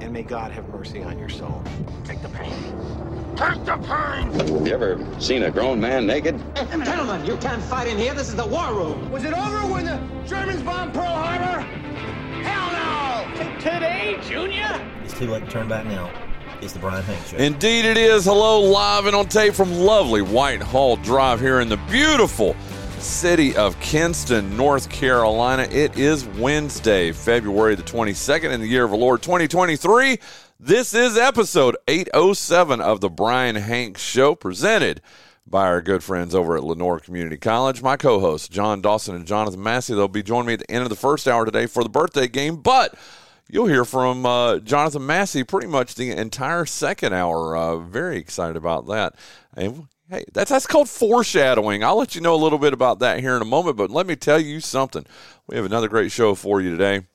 and may God have mercy on your soul. Take the pain. Take the pain! Have you ever seen a grown man naked? Eh, eh, gentlemen, you can't fight in here. This is the war room. Was it over when the Germans bombed Pearl Harbor? Hell no! Today, Junior? It's too late to turn back now. It's the Bryan Hanks Show. Indeed, it is. Hello, live and on tape from lovely Whitehall Drive here in the beautiful city of Kinston, North Carolina. It is Wednesday, February the 22nd in the year of our Lord 2023. This is episode 807 of the Bryan Hanks Show, presented by our good friends over at Lenoir Community College. My co hosts, Jon Dawson and Jonathan Massey, they'll be joining me at the end of the first hour today for the birthday game, but you'll hear from uh, Jonathan Massey pretty much the entire second hour. Uh, very excited about that. And hey, that's that's called foreshadowing. I'll let you know a little bit about that here in a moment. But let me tell you something. We have another great show for you today.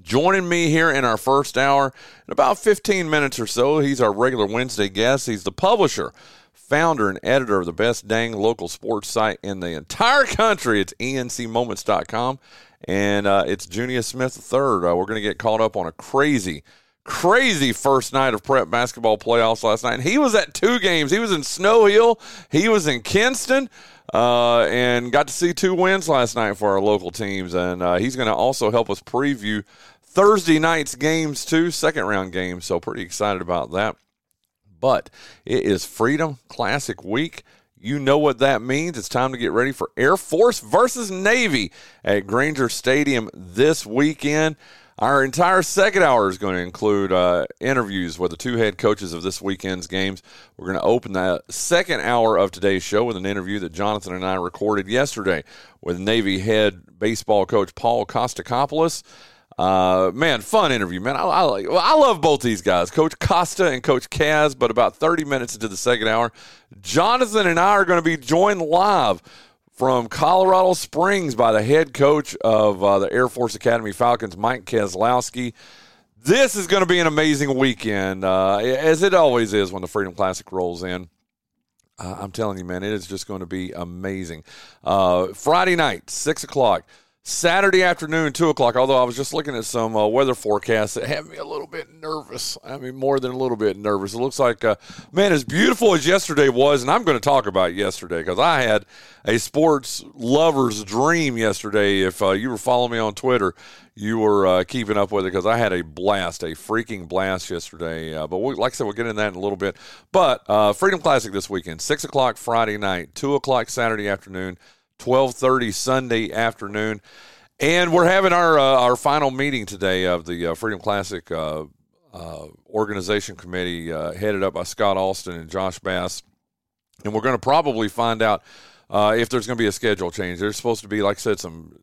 Joining me here in our first hour in about 15 minutes or so, he's our regular Wednesday guest. He's the publisher, founder, and editor of the best dang local sports site in the entire country. It's encmoments.com. And uh, it's Junious Smith III. Uh, we're going to get caught up on a crazy, crazy first night of prep basketball playoffs last night. And he was at two games. He was in Snow Hill, he was in Kinston, uh, and got to see two wins last night for our local teams. And uh, he's going to also help us preview Thursday night's games, too, second round games. So, pretty excited about that. But it is Freedom Classic Week. You know what that means. It's time to get ready for Air Force versus Navy at Grainger Stadium this weekend. Our entire second hour is going to include uh, interviews with the two head coaches of this weekend's games. We're going to open the second hour of today's show with an interview that Jonathan and I recorded yesterday with Navy head baseball coach Paul Kostacopoulos. Uh, man, fun interview, man. I, I. I love both these guys, Coach Costa and Coach Kaz. But about 30 minutes into the second hour, Jonathan and I are going to be joined live from Colorado Springs by the head coach of uh, the Air Force Academy Falcons, Mike Kazlausky. This is going to be an amazing weekend, uh, as it always is when the Freedom Classic rolls in. Uh, I'm telling you, man, it is just going to be amazing. Uh, Friday night, six o'clock. Saturday afternoon, 2 o'clock, although I was just looking at some uh, weather forecasts that had me a little bit nervous. I mean, more than a little bit nervous. It looks like, uh, man, as beautiful as yesterday was, and I'm going to talk about yesterday because I had a sports lover's dream yesterday. If uh, you were following me on Twitter, you were uh, keeping up with it because I had a blast, a freaking blast yesterday. Uh, but we, like I said, we'll get into that in a little bit. But uh, Freedom Classic this weekend, 6 o'clock Friday night, 2 o'clock Saturday afternoon. 12:30 Sunday afternoon, and we're having our uh, our final meeting today of the uh, Freedom Classic uh, uh organization committee, uh, headed up by Scott Alston and Josh Bass, and we're going to probably find out uh, if there's going to be a schedule change. There's supposed to be, like I said, some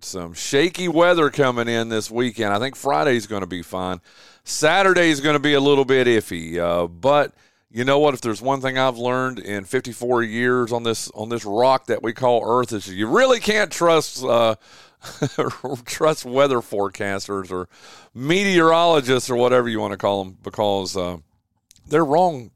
some shaky weather coming in this weekend. I think Friday's going to be fine. Saturday's going to be a little bit iffy, but you know what? If there's one thing I've learned in 54 years on this on this rock that we call Earth is you really can't trust uh, trust weather forecasters or meteorologists or whatever you want to call them because uh, they're wrong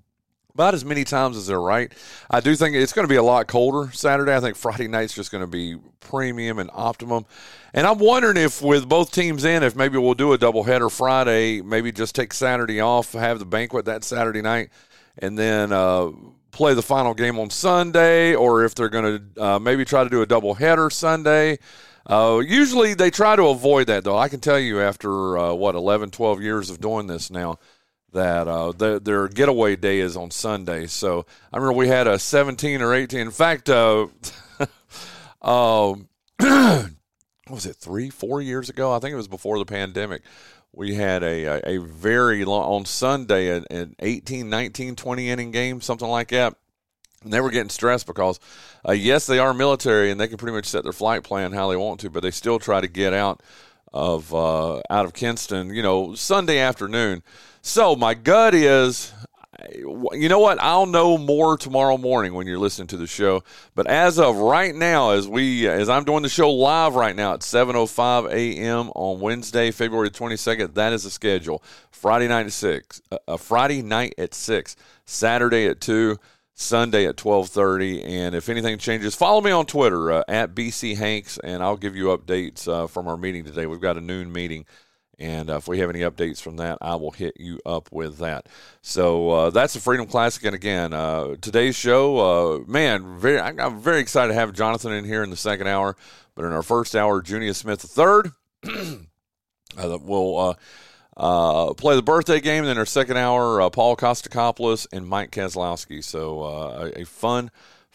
about as many times as they're right. I do think it's going to be a lot colder Saturday. I think Friday night's just going to be premium and optimum. And I'm wondering if with both teams in, if maybe we'll do a doubleheader Friday, maybe just take Saturday off, have the banquet that Saturday night and then uh, play the final game on Sunday, or if they're going to uh, maybe try to do a double header Sunday. Uh, usually they try to avoid that, though. I can tell you after, uh, what, 11, 12 years of doing this now, that uh, their, their, getaway day is on Sunday. So I remember we had a 17 or 18. In fact, uh, um, was it three, four years ago? I think it was before the pandemic we had a, a, very long, on Sunday, an, an 18, 19, 20 inning game, something like that. And they were getting stressed because, uh, yes, they are military and they can pretty much set their flight plan how they want to, but they still try to get out of uh, out of Kinston, you know, Sunday afternoon. So my gut is you know what? I'll know more tomorrow morning when you're listening to the show. But as of right now, as we as I'm doing the show live right now at 7:05 a.m. on Wednesday, February 22nd, that is the schedule. Friday night at six, uh, a Friday night at six, Saturday at two. Sunday at 12:30 and if anything changes follow me on Twitter uh, at BC Hanks and I'll give you updates uh, from our meeting today. We've got a noon meeting and uh, if we have any updates from that, I will hit you up with that. So uh, that's the Freedom Classic. And again, uh, today's show, uh, man, very, I'm very excited to have Jonathan in here in the second hour. But in our first hour, Junior Smith III uh, will uh, play the birthday game. And then our second hour, Paul Kostacopoulos and Mike Kazlausky. So a fun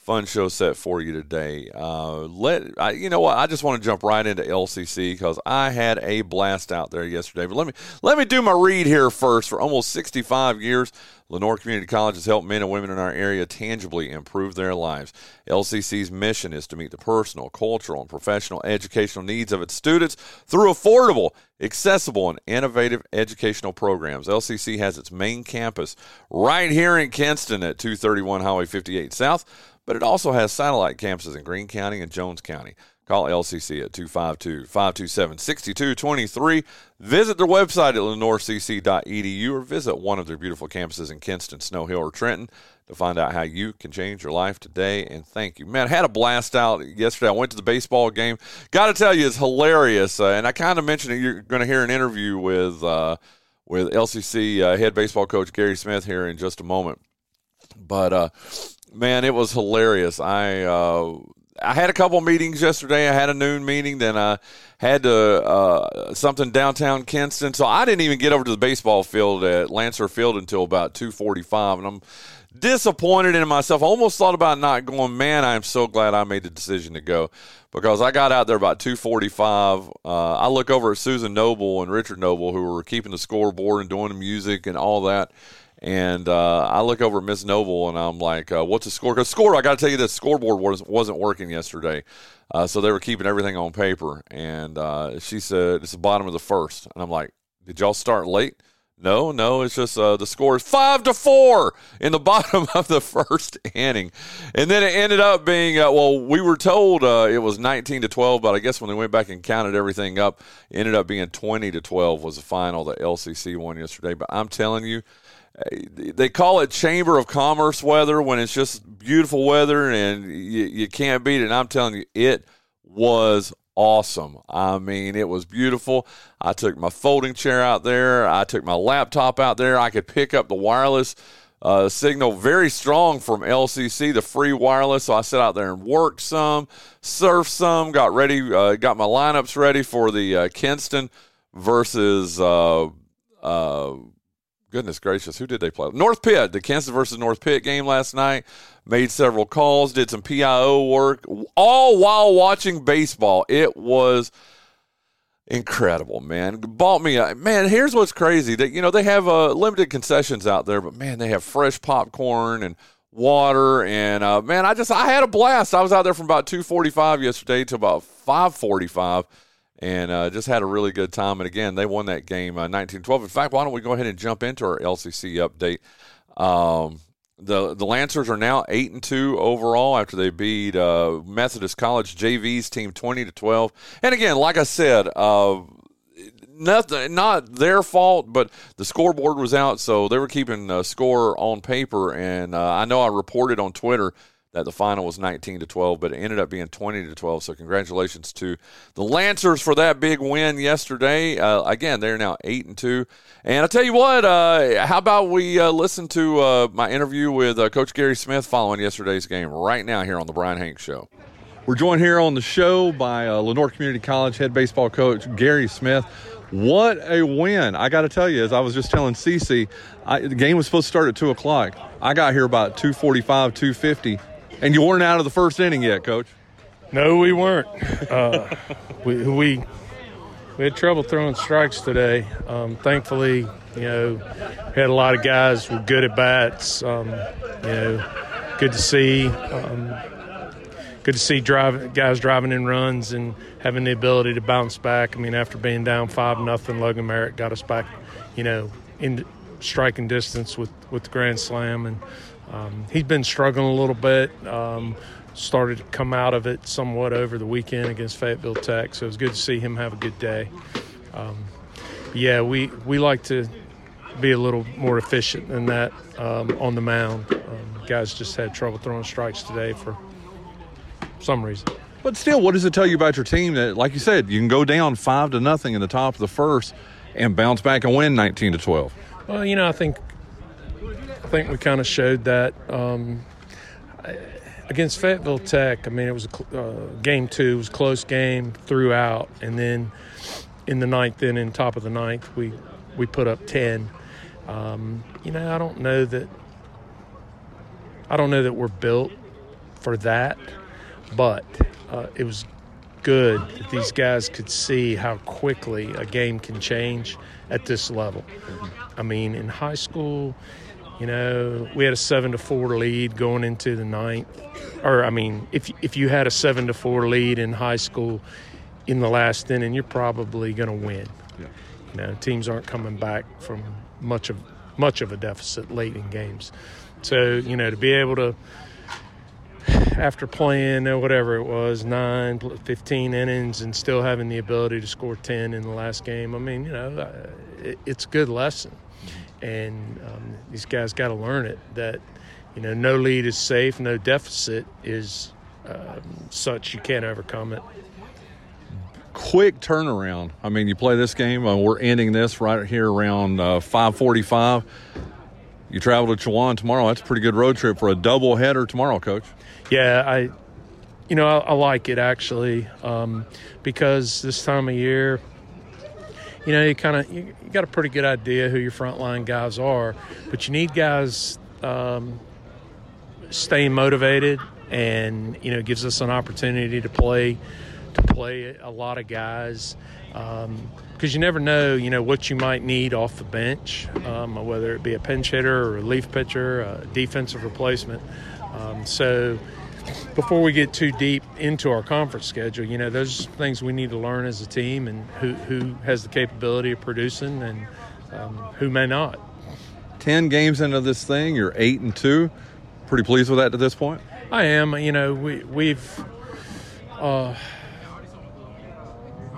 fun show set for you today. Uh, let I, you know what? I just want to jump right into LCC because I had a blast out there yesterday. But let me let me do my read here first. For almost 65 years, Lenoir Community College has helped men and women in our area tangibly improve their lives. LCC's mission is to meet the personal, cultural, and professional educational needs of its students through affordable, accessible, and innovative educational programs. LCC has its main campus right here in Kinston at 231 Highway 58 South but it also has satellite campuses in Greene County and Jones County. Call LCC at 252 527 6223. Visit their website at lenoircc.edu or visit one of their beautiful campuses in Kinston, Snow Hill, or Trenton to find out how you can change your life today. And thank you. Man, I had a blast out yesterday. I went to the baseball game. Got to tell you, it's hilarious. Uh, and I kind of mentioned it. You're going to hear an interview with, uh, with LCC uh, head baseball coach Gary Smith here in just a moment. But, uh, man, it was hilarious. I uh, I had a couple meetings yesterday. I had a noon meeting, then I had to, uh, something downtown Kinston. So I didn't even get over to the baseball field at Lancer Field until about two forty five, and I'm disappointed in myself. I almost thought about not going. Man, I'm so glad I made the decision to go because I got out there about 2:45. Uh, I look over at Susan Noble and Richard Noble, who were keeping the scoreboard and doing the music and all that. And uh, I look over at Miss Noble and I'm like, uh, "What's the score?" Because score, I got to tell you, this scoreboard was, wasn't working yesterday, uh, so they were keeping everything on paper. And uh, she said, "It's the bottom of the first. and I'm like, "Did y'all start late?" No, no, it's just uh, the score is five to four in the bottom of the first inning, and then it ended up being uh, well. We were told it was nineteen to twelve, but I guess when they went back and counted everything up, ended up being twenty to twelve was the final that LCC won yesterday. But I'm telling you, they call it Chamber of Commerce weather when it's just beautiful weather and you, you can't beat it. And I'm telling you, it was awesome. I mean, it was beautiful. I took my folding chair out there, I took my laptop out there. I could pick up the wireless uh, signal very strong from LCC, the free wireless. So I sat out there and worked some, surfed some, got ready, uh, got my lineups ready for the uh, Kinston versus. Uh, uh, goodness gracious, who did they play? North Pitt, the Kinston versus North Pitt game last night. Made several calls, did some PIO work, all while watching baseball. It was incredible, man. Bought me a man. Here's what's crazy that you know they have uh, limited concessions out there, but man, they have fresh popcorn and water and uh, man, I just I had a blast. I was out there from about two forty five yesterday to about five forty five and uh, just had a really good time. And again, they won that game uh, 19-12. In fact, why don't we go ahead and jump into our LCC update? Um, the the Lancers are now eight and two overall after they beat uh, Methodist College JV's team twenty to twelve. And again, like I said, uh, nothing not their fault, but the scoreboard was out, so they were keeping a score on paper. And uh, I know I reported on Twitter that the final was 19 to 12, but it ended up being 20 to 12. So congratulations to the Lancers for that big win yesterday. Uh, again, they're now eight and two. And I tell you what, uh, how about we uh, listen to uh, my interview with uh, Coach Gary Smith following yesterday's game right now here on the Bryan Hanks Show. We're joined here on the show by uh, Lenoir Community College head baseball coach Gary Smith. What a win! I got to tell you, as I was just telling Cece, I, the game was supposed to start at two o'clock. I got here about two forty-five, two fifty and you weren't out of the first inning yet, Coach. No, we weren't. Uh, we, we we had trouble throwing strikes today. Um, thankfully, you know, had a lot of guys with good at bats. Um, you know, good to see. Um, good to see drive, guys driving in runs and having the ability to bounce back. I mean, after being down five nothing, Logan Merritt got us back. You know, in striking distance with with the grand slam, and um, he's been struggling a little bit. Um, started to come out of it somewhat over the weekend against Fayetteville Tech, so it was good to see him have a good day. Um, yeah, we we like to be a little more efficient than that um, on the mound. Um, guys just had trouble throwing strikes today for some reason. But still, what does it tell you about your team that, like you said, you can go down five to nothing in the top of the first and bounce back and win nineteen to twelve? Well, you know, I think I think we kind of showed that um, against Fayetteville Tech. I mean, it was a, uh, game two. It was a close game throughout, and then in the ninth then in top of the ninth, we we put up ten. Um, you know, I don't know that I don't know that we're built for that, but uh, it was good that these guys could see how quickly a game can change at this level. I mean, in high school, you know, we had a seven to four lead going into the ninth, or I mean, if if you had a seven to four lead in high school in the last inning, you're probably going to win. Yeah. You know, teams aren't coming back from much of much of a deficit late in games. So you know, to be able to after playing uh, whatever it was, 9, 15 innings, and still having the ability to score 10 in the last game, I mean, you know, uh, it's a good lesson. And um, these guys got to learn it that, you know, no lead is safe, no deficit is um, such you can't overcome it. Quick turnaround. I mean, you play this game. Uh, we're ending this right here around uh, 545. You travel to Chowan tomorrow. That's a pretty good road trip for a double header tomorrow, Coach. Yeah, I, you know, I, I like it actually um, because this time of year, you know, you kind of you, you, got a pretty good idea who your frontline guys are, but you need guys um, staying motivated, and you know, gives us an opportunity to play to play a lot of guys. Um, because you never know, you know, what you might need off the bench, um, whether it be a pinch hitter or a relief pitcher, a defensive replacement. Um, so before we get too deep into our conference schedule, you know, those things we need to learn as a team and who, who has the capability of producing and um, who may not. 10 games into this thing, you're 8 and 2. Pretty pleased with that to this point? I am. You know, we, we've. Uh,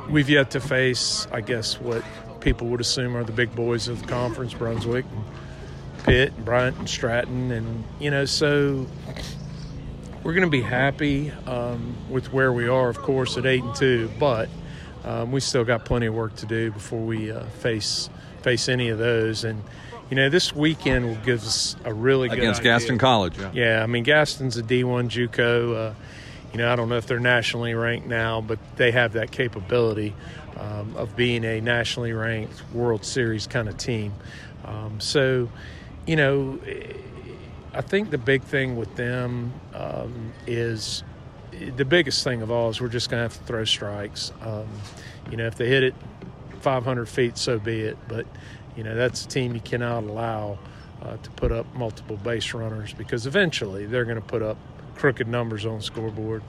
we've yet to face, I guess, what people would assume are the big boys of the conference, Brunswick, and Pitt, and Bryant, and Stratton, and you know, so we're going to be happy um, with where we are, of course, at eight and two, but um, we still got plenty of work to do before we uh, face face any of those, and. You know, this weekend will give us a really good against idea. Gaston College. Yeah. yeah, I mean Gaston's a D1 JUCO. Uh, you know, I don't know if they're nationally ranked now, but they have that capability um, of being a nationally ranked World Series kind of team. Um, so, you know, I think the big thing with them um, is the biggest thing of all is we're just going to have to throw strikes. Um, you know, if they hit it 500 feet, so be it. But, you know, that's a team you cannot allow uh, to put up multiple base runners because eventually they're going to put up crooked numbers on the scoreboard.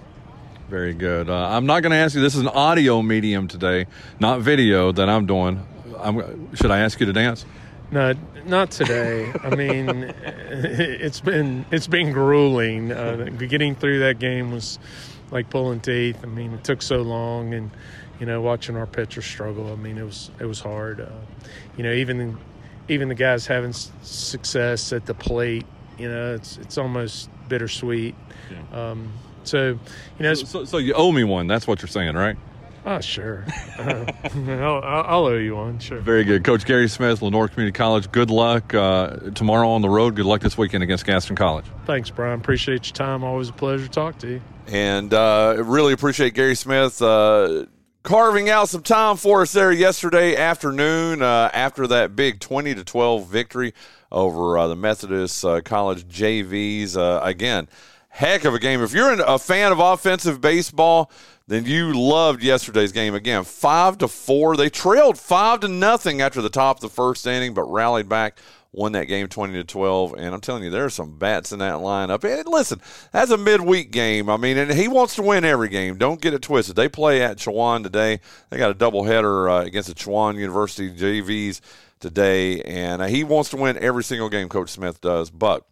Very good. Uh, I'm not going to ask you. This is an audio medium today, not video that I'm doing. I'm, should I ask you to dance? No, not today. I mean, it's been it's been grueling. Uh, getting through that game was like pulling teeth. I mean, it took so long, and you know, watching our pitchers struggle. I mean, it was it was hard. Uh, you know, even even the guys having success at the plate. You know, it's it's almost bittersweet. Yeah. Um, so, you know, so, so, so, you owe me one. That's what you're saying, right? Oh, sure. Uh, I'll, I'll, owe you one. Sure. Very good, Coach Gary Smith, Lenoir Community College. Good luck uh, tomorrow on the road. Good luck this weekend against Gaston College. Thanks, Bryan. Appreciate your time. Always a pleasure to talk to you. And uh, really appreciate Gary Smith uh, carving out some time for us there yesterday afternoon uh, after that big 20 to 12 victory over uh, the Methodist uh, College JVs. Uh, again, heck of a game. If you're a fan of offensive baseball, then you loved yesterday's game. Again, five to four. They trailed five to nothing after the top of the first inning, but rallied back won that game 20 to 12 and i'm telling you there are some bats in that lineup and listen that's a midweek game i mean and he wants to win every game don't get it twisted they play at Chowan today they got a doubleheader uh, against the Chowan university jvs today, and uh, he wants to win every single game. Coach Smith does, but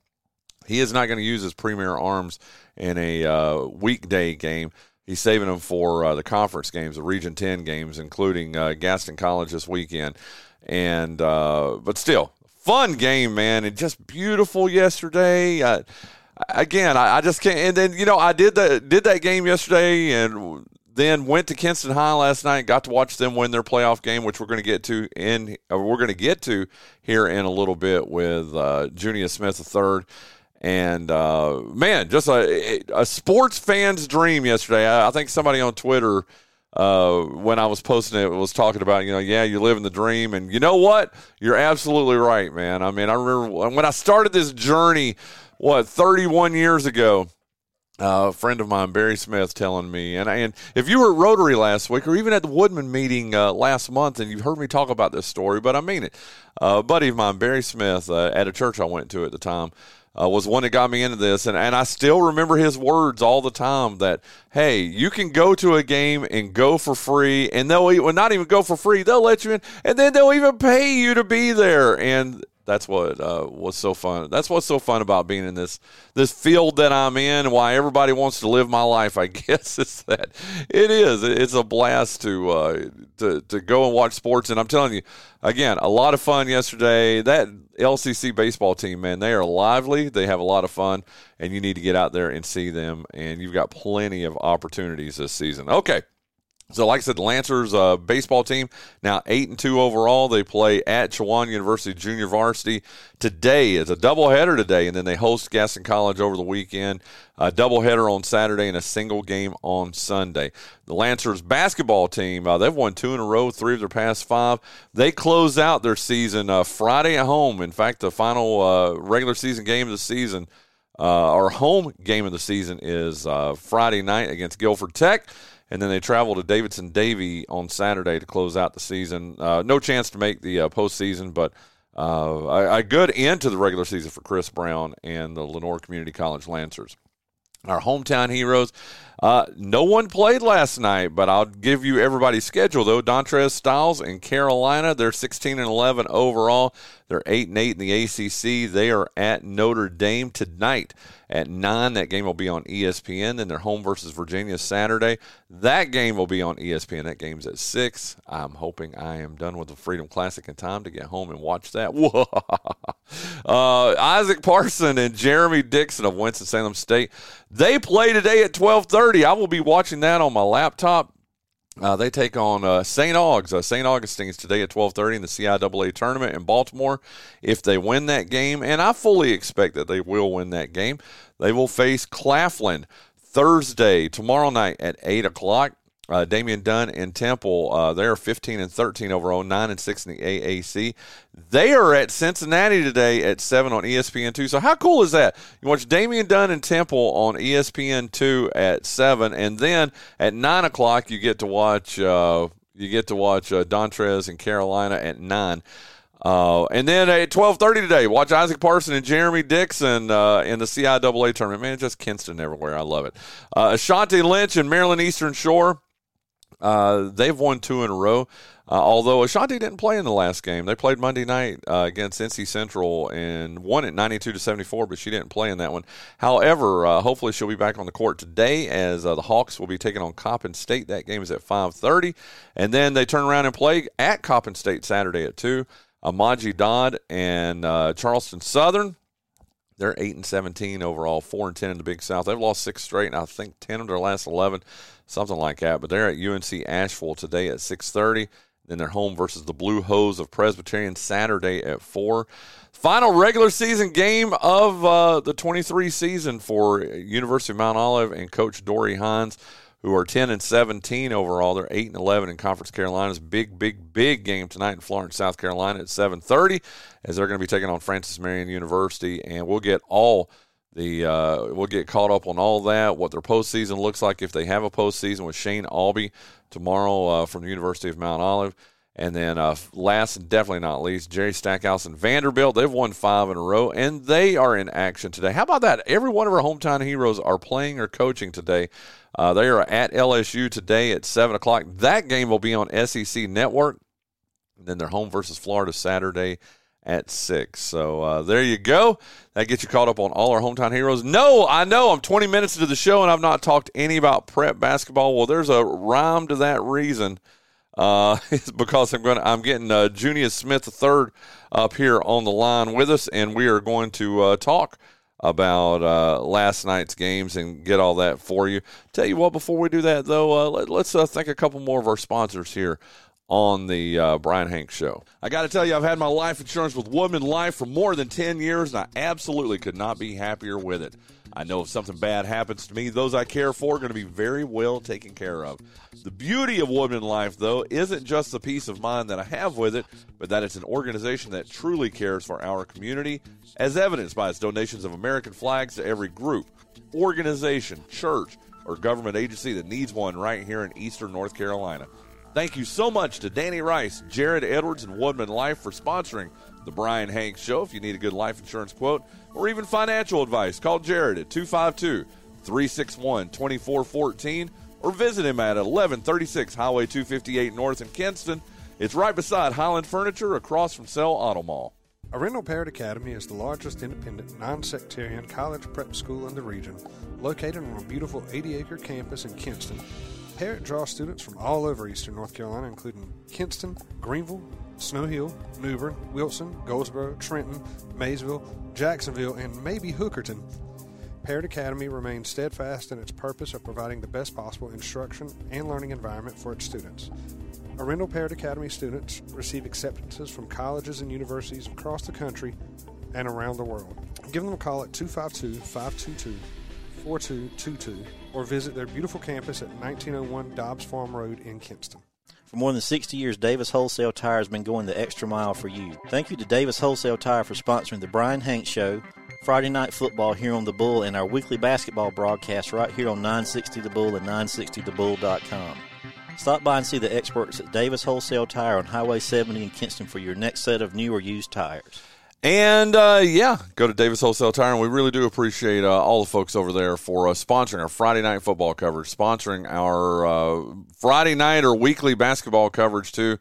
he is not going to use his premier arms in a uh, weekday game. He's saving them for uh, the conference games, the Region 10 games, including uh, Gaston College this weekend. And uh, but still, fun game, man, and just beautiful yesterday. Uh, again, I, I, just can't. And then you know, I did that did that game yesterday, and then went to Kinston High last night. Got to watch them win their playoff game, which we're going to get to in. we're going to get to here in a little bit with uh, Junious Smith III. And uh, man, just a, a sports fan's dream yesterday. I, I think somebody on Twitter uh, when I was posting it was talking about, you know, yeah, you're living the dream. And you know what? You're absolutely right, man. I mean, I remember when I started this journey, what, 31 years ago, uh, a friend of mine, Barry Smith, telling me, and and if you were at Rotary last week or even at the Woodmen meeting uh, last month, and you've heard me talk about this story, but I mean it. Uh, a buddy of mine, Barry Smith, uh, at a church I went to at the time, uh, was one that got me into this. And, and I still remember his words all the time that, hey, you can go to a game and go for free, and they'll well, not even go for free, they'll let you in, and then they'll even pay you to be there. And that's what uh, was so fun. That's what's so fun about being in this this field that I'm in, and why everybody wants to live my life. I guess is that it is. It's a blast to uh, to to go and watch sports, and I'm telling you, again, a lot of fun yesterday. That LCC baseball team, man, they are lively. They have a lot of fun, and you need to get out there and see them. And you've got plenty of opportunities this season. Okay. So, like I said, the Lancers uh, baseball team now eight and two overall. They play at Chowan University Junior Varsity today. It's a doubleheader today, and then they host Gaston College over the weekend. A doubleheader on Saturday and a single game on Sunday. The Lancers basketball team uh, they've won two in a row, three of their past five. They close out their season uh, Friday at home. In fact, the final uh, regular season game of the season. Uh, our home game of the season is Friday night against Guilford Tech and then they travel to Davidson Davie on Saturday to close out the season. Uh, no chance to make the uh, postseason, but uh, a, a, good end to the regular season for Chris Brown and the Lenoir Community College Lancers. Our hometown heroes. Uh, no one played last night, but I'll give you everybody's schedule though. Dontrez Styles and Carolina, they're 16 and 11 overall. They're 8 and 8 in the ACC. They are at Notre Dame tonight at 9. That game will be on ESPN. Then they're home versus Virginia Saturday. That game will be on ESPN. That game's at 6. I'm hoping I am done with the Freedom Classic in time to get home and watch that. uh, Isaac Parson and Jeremy Dixon of Winston-Salem State. They play today at 12:30. I will be watching that on my laptop. Uh, they take on uh, St. Augs, uh, St. Augustine's today at 12:30 in the CIAA tournament in Baltimore. If they win that game, and I fully expect that they will win that game, they will face Claflin Thursday tomorrow night at eight o'clock. Uh, Damian Dunn and Temple, uh, they're 15 and 13 overall, 9 and 6 in the AAC. They are at Cincinnati today at 7 on ESPN2. So, how cool is that? You watch Damian Dunn and Temple on ESPN2 at 7, and then at 9 o'clock, you get to watch. Uh, you get to watch uh, Dontrez and Carolina at nine. Uh, and then at twelve thirty today, watch Isaac Parson and Jeremy Dixon uh, in the CIAA tournament. Man, just Kinston everywhere. I love it. Uh, Ashanti Lynch and Maryland Eastern Shore. Uh, they've won two in a row. Uh, although Ashanti didn't play in the last game, they played Monday night uh, against NC Central and won it 92 to 74, but she didn't play in that one. However, uh, hopefully she'll be back on the court today as uh, the Hawks will be taking on Coppin State. That game is at 5:30, and then they turn around and play at Coppin State Saturday at two. Amaji Dodd and Charleston Southern. They're eight and seventeen overall, four and ten in the Big South. They've lost six straight, and I think ten of their last eleven something like that. But they're at UNC Asheville today at 6:30. Then they're home versus the Blue Hose of Presbyterian Saturday at four. Final regular season game of uh, the 23 season for University of Mount Olive and Coach Dory Hines, who are 10 and 17 overall. They're 8 and 11 in Conference Carolinas. Big, big, big game tonight in Florence, South Carolina at 7:30, as they're going to be taking on Francis Marion University, and we'll get all the uh, we'll get caught up on all that, what their postseason looks like if they have a postseason with Shane Albee tomorrow uh, from the University of Mount Olive. And then uh, last and definitely not least, Jerry Stackhouse and Vanderbilt. They've won five in a row, and they are in action today. How about that? Every one of our hometown heroes are playing or coaching today. Uh, they are at LSU today at 7 o'clock. That game will be on SEC Network. And then they're home versus Florida Saturday at 6. So uh, there you go. That gets you caught up on all our hometown heroes. No, I know I'm 20 minutes into the show and I've not talked any about prep basketball. Well, there's a rhyme to that reason. Uh, it's because I'm going. I'm getting uh, Junious Smith III up here on the line with us, and we are going to uh, talk about uh, last night's games and get all that for you. Tell you what, before we do that though, uh, let, us uh, thank a couple more of our sponsors here on the uh, Bryan Hanks show. I got to tell you, I've had my life insurance with Woodmen Life for more than 10 years, and I absolutely could not be happier with it. I know if something bad happens to me, those I care for are going to be very well taken care of. The beauty of Woodmen Life, though, isn't just the peace of mind that I have with it, but that it's an organization that truly cares for our community, as evidenced by its donations of American flags to every group, organization, church, or government agency that needs one right here in eastern North Carolina. Thank you so much to Danny Rice, Jared Edwards, and Woodmen Life for sponsoring the Bryan Hanks Show. If you need a good life insurance quote or even financial advice, call Jared at 252 361 2414 or visit him at 1136 Highway 258 North in Kinston. It's right beside Highland Furniture across from Sell Auto Mall. Arendell Parrott Academy is the largest independent, non sectarian college prep school in the region, located on a beautiful 80 acre campus in Kinston Parrott draws students from all over eastern North Carolina, including Kinston, Greenville, Snow Hill, New Bern, Wilson, Goldsboro, Trenton, Maysville, Jacksonville, and maybe Hookerton. Parrott Academy remains steadfast in its purpose of providing the best possible instruction and learning environment for its students. Arendell Parrott Academy students receive acceptances from colleges and universities across the country and around the world. Give them a call at 252 522 4222 or visit their beautiful campus at 1901 Dobbs Farm Road in Kinston. For more than 60 years, Davis Wholesale Tire has been going the extra mile for you. Thank you to Davis Wholesale Tire for sponsoring the Bryan Hanks Show, Friday Night Football here on The Bull, and our weekly basketball broadcast right here on 960 The Bull and 960TheBull.com. Stop by and see the experts at Davis Wholesale Tire on Highway 70 in Kinston for your next set of new or used tires. And uh, yeah, go to Davis Wholesale Tire, and we really do appreciate uh, all the folks over there for uh, sponsoring our Friday night football coverage, sponsoring our uh, Friday night or weekly basketball coverage too.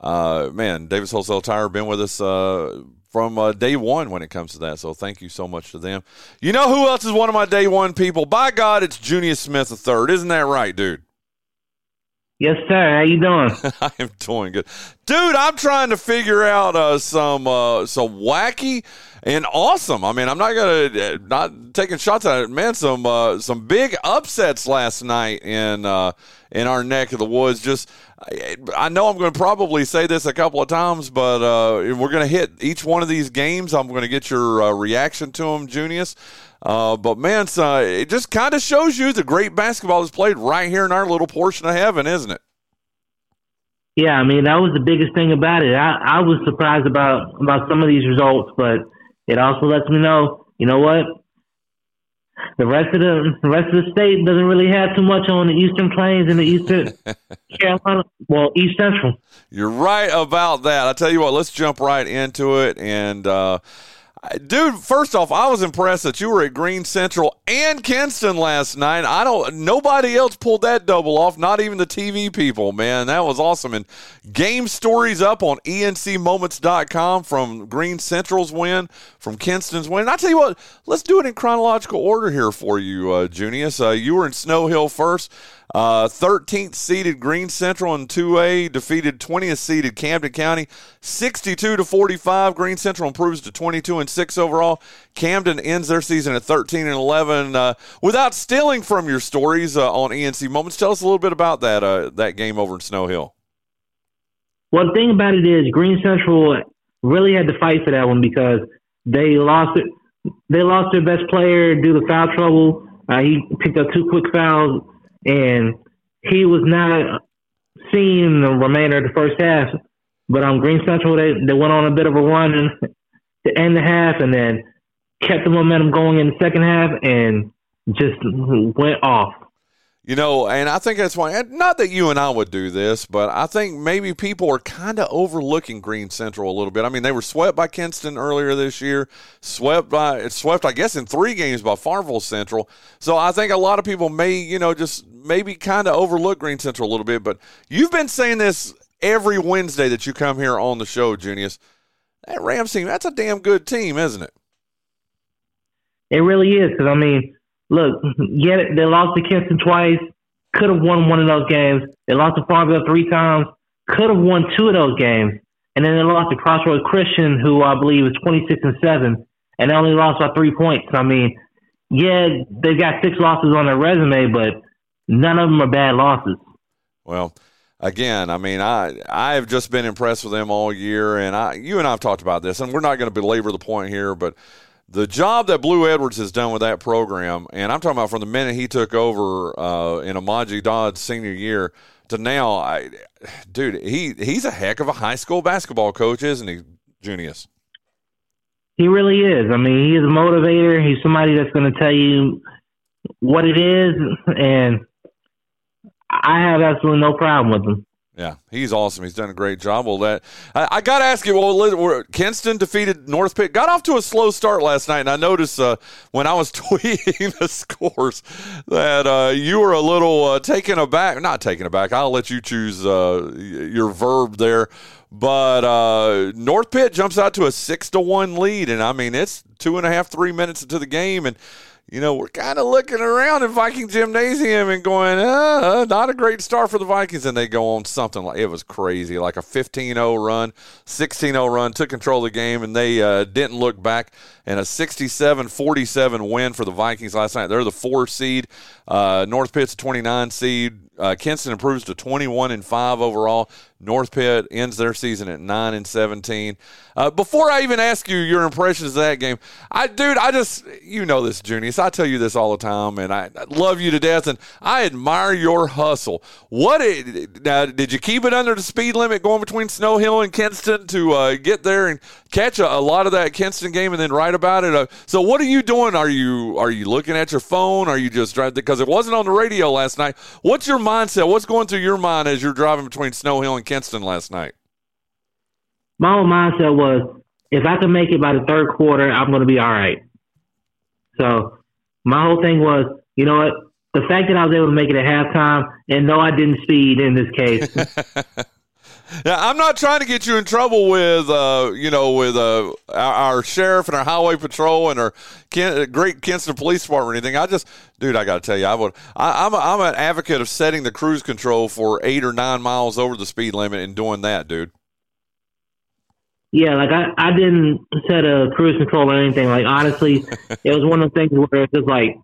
Uh, man, Davis Wholesale Tire been with us uh, from day one when it comes to that. So thank you so much to them. You know who else is one of my day one people? By God, it's Junious Smith III. Isn't that right, dude? Yes, sir. How you doing? I am doing good, dude. I'm trying to figure out uh, some uh, some wacky and awesome. I mean, I'm not gonna uh, not taking shots at it, man. Some uh, some big upsets last night in uh, in our neck of the woods. Just I, know I'm going to probably say this a couple of times, but uh, we're going to hit each one of these games. I'm going to get your reaction to them, Junious. Uh, but man, so it just kind of shows you the great basketball is played right here in our little portion of heaven, isn't it? Yeah, I mean that was the biggest thing about it. I, I was surprised about about some of these results, but it also lets me know, you know what? The rest of the, the rest of the state doesn't really have too much on the Eastern Plains and the Eastern Carolina, well, East Central. You're right about that. I tell you what, let's jump right into it and. Uh, Dude, first off, I was impressed that you were at Greene Central and Kinston last night. I don't nobody else pulled that double off, not even the TV people, man. That was awesome. And game stories up on encmoments.com from Greene Central's win, from Kinston's win. And I tell you what, let's do it in chronological order here for you, uh, Junious. Uh, you were in Snow Hill first. Uh, 13th seeded Greene Central in 2A defeated 20th seeded Camden County 62 to 45. Greene Central improves to 22 and 6 overall. Camden ends their season at 13 and 11. Uh, without stealing from your stories uh, on ENC Moments, tell us a little bit about that uh, that game over in Snow Hill. Well, the thing about it is Greene Central really had to fight for that one because they lost it. They lost their best player due to foul trouble. Uh, he picked up two quick fouls and he was not seeing the remainder of the first half. But on um, Greene Central, they they went on a bit of a run in, to end the half, and then kept the momentum going in the second half, and just went off. You know, and I think that's why, not that you and I would do this, but I think maybe people are kind of overlooking Greene Central a little bit. I mean, they were swept by Kinston earlier this year, swept by, swept, I guess, in three games by Farmville Central. So I think a lot of people may, you know, just maybe kind of overlook Greene Central a little bit. But you've been saying this every Wednesday that you come here on the show, Junious. That Rams team, that's a damn good team, isn't it? It really is because I mean, look, yeah, they lost to Kinston twice. Could have won one of those games. They lost to Farmville three times. Could have won two of those games, and then they lost to Crossroads Christian, who I believe is twenty six and seven, and they only lost by three points. I mean, yeah, they've got six losses on their resume, but none of them are bad losses. Well, again, I mean, I I have just been impressed with them all year, and I you and I've talked about this, and we're not going to belabor the point here, but the job that Blue Edwards has done with that program, and I'm talking about from the minute he took over uh, in Amaji Dodd's senior year to now, I, dude, he he's a heck of a high school basketball coach, isn't he, Junious? He really is. I mean, he's a motivator. He's somebody that's going to tell you what it is, and I have absolutely no problem with him. Yeah, he's awesome. He's done a great job. Well, that I, I got to ask you. Well, Kinston defeated North Pitt. Got off to a slow start last night, and I noticed uh, when I was tweeting the scores that uh, you were a little uh, taken aback. Not taken aback. I'll let you choose uh, your verb there. But uh, North Pitt jumps out to a six to one lead, and I mean it's two and a half, three minutes into the game, and you know, we're kind of looking around in Viking Gymnasium and going, uh, not a great start for the Vikings. And they go on something like it was crazy, like a 15 0 run, 16 0 run, took control of the game, and they uh, didn't look back. And a 67 47 win for the Vikings last night. They're the four seed. Uh, North Pitt's 29 seed. Uh, improves to 21 and 5 overall. North Pitt ends their season at 9 and 17. Uh, before I even ask you your impressions of that game, I dude, I just you know this, Junious. I tell you this all the time, and I, I love you to death, and I admire your hustle. What it, now? Did you keep it under the speed limit going between Snow Hill and Kinston to uh, get there and catch a, a, lot of that Kinston game and then write about it? Uh, so what are you doing? Are you are you looking at your phone? Are you just driving? Because it wasn't on the radio last night. What's your mindset? What's going through your mind as you're driving between Snow Hill and Kinston last night? My whole mindset was if I can make it by the third quarter, I'm going to be all right. So my whole thing was, you know what? The fact that I was able to make it at halftime, and no, I didn't speed in this case. Now, I'm not trying to get you in trouble with, uh, you know, with uh, our, our, sheriff and our highway patrol and our Ken, great Kinston Police Department or anything. I just, dude, I got to tell you, I would, I, I'm, a, I'm an advocate of setting the cruise control for eight or nine miles over the speed limit and doing that, dude. Yeah, like I, I didn't set a cruise control or anything. Like honestly, it was one of the things where it's just like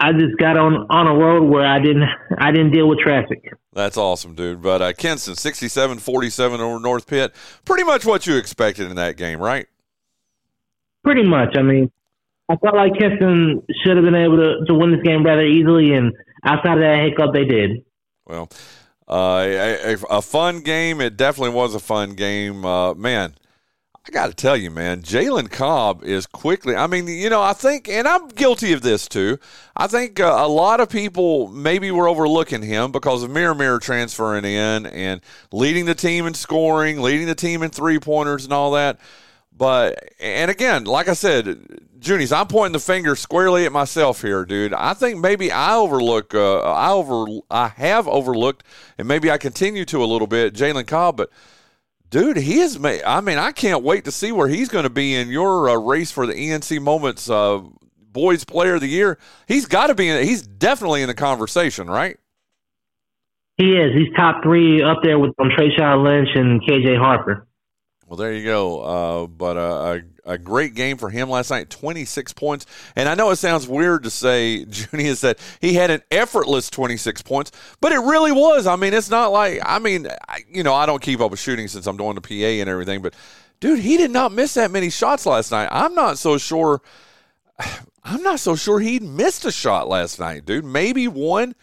I just got on on a road where I didn't I didn't deal with traffic. That's awesome, dude. But uh, Kinston, 67-47 over North Pitt. Pretty much what you expected in that game, right? Pretty much. I mean, I felt like Kinston should have been able to, to win this game rather easily, and outside of that hiccup, they did. Well, uh, a, a, fun game. It definitely was a fun game. Uh, man, I got to tell you, man, Jalen Cobb is quickly. I mean, you know, I think, and I'm guilty of this too. I think uh, a lot of people maybe were overlooking him because of Mirror Mirror transferring in and leading the team in scoring, leading the team in three pointers and all that. But, and again, like I said, Junious, I'm pointing the finger squarely at myself here, dude. I think maybe I overlook, uh, I over, I have overlooked, and maybe I continue to a little bit, Jalen Cobb, but dude, he is. I mean, I can't wait to see where he's going to be in your uh, race for the ENC Moments uh, Boys Player of the Year. He's got to be. In, he's definitely in the conversation, right? He is. He's top three up there with um, Trayshawn Lynch and KJ Harper. Well, there you go. Uh, but uh, a, a great game for him last night, 26 points. And I know it sounds weird to say, Junious, that he had an effortless 26 points, but it really was. I mean, it's not like, I mean, I, you know, I don't keep up with shooting since I'm doing the PA and everything, but dude, he did not miss that many shots last night. I'm not so sure. I'm not so sure he missed a shot last night, dude. Maybe one.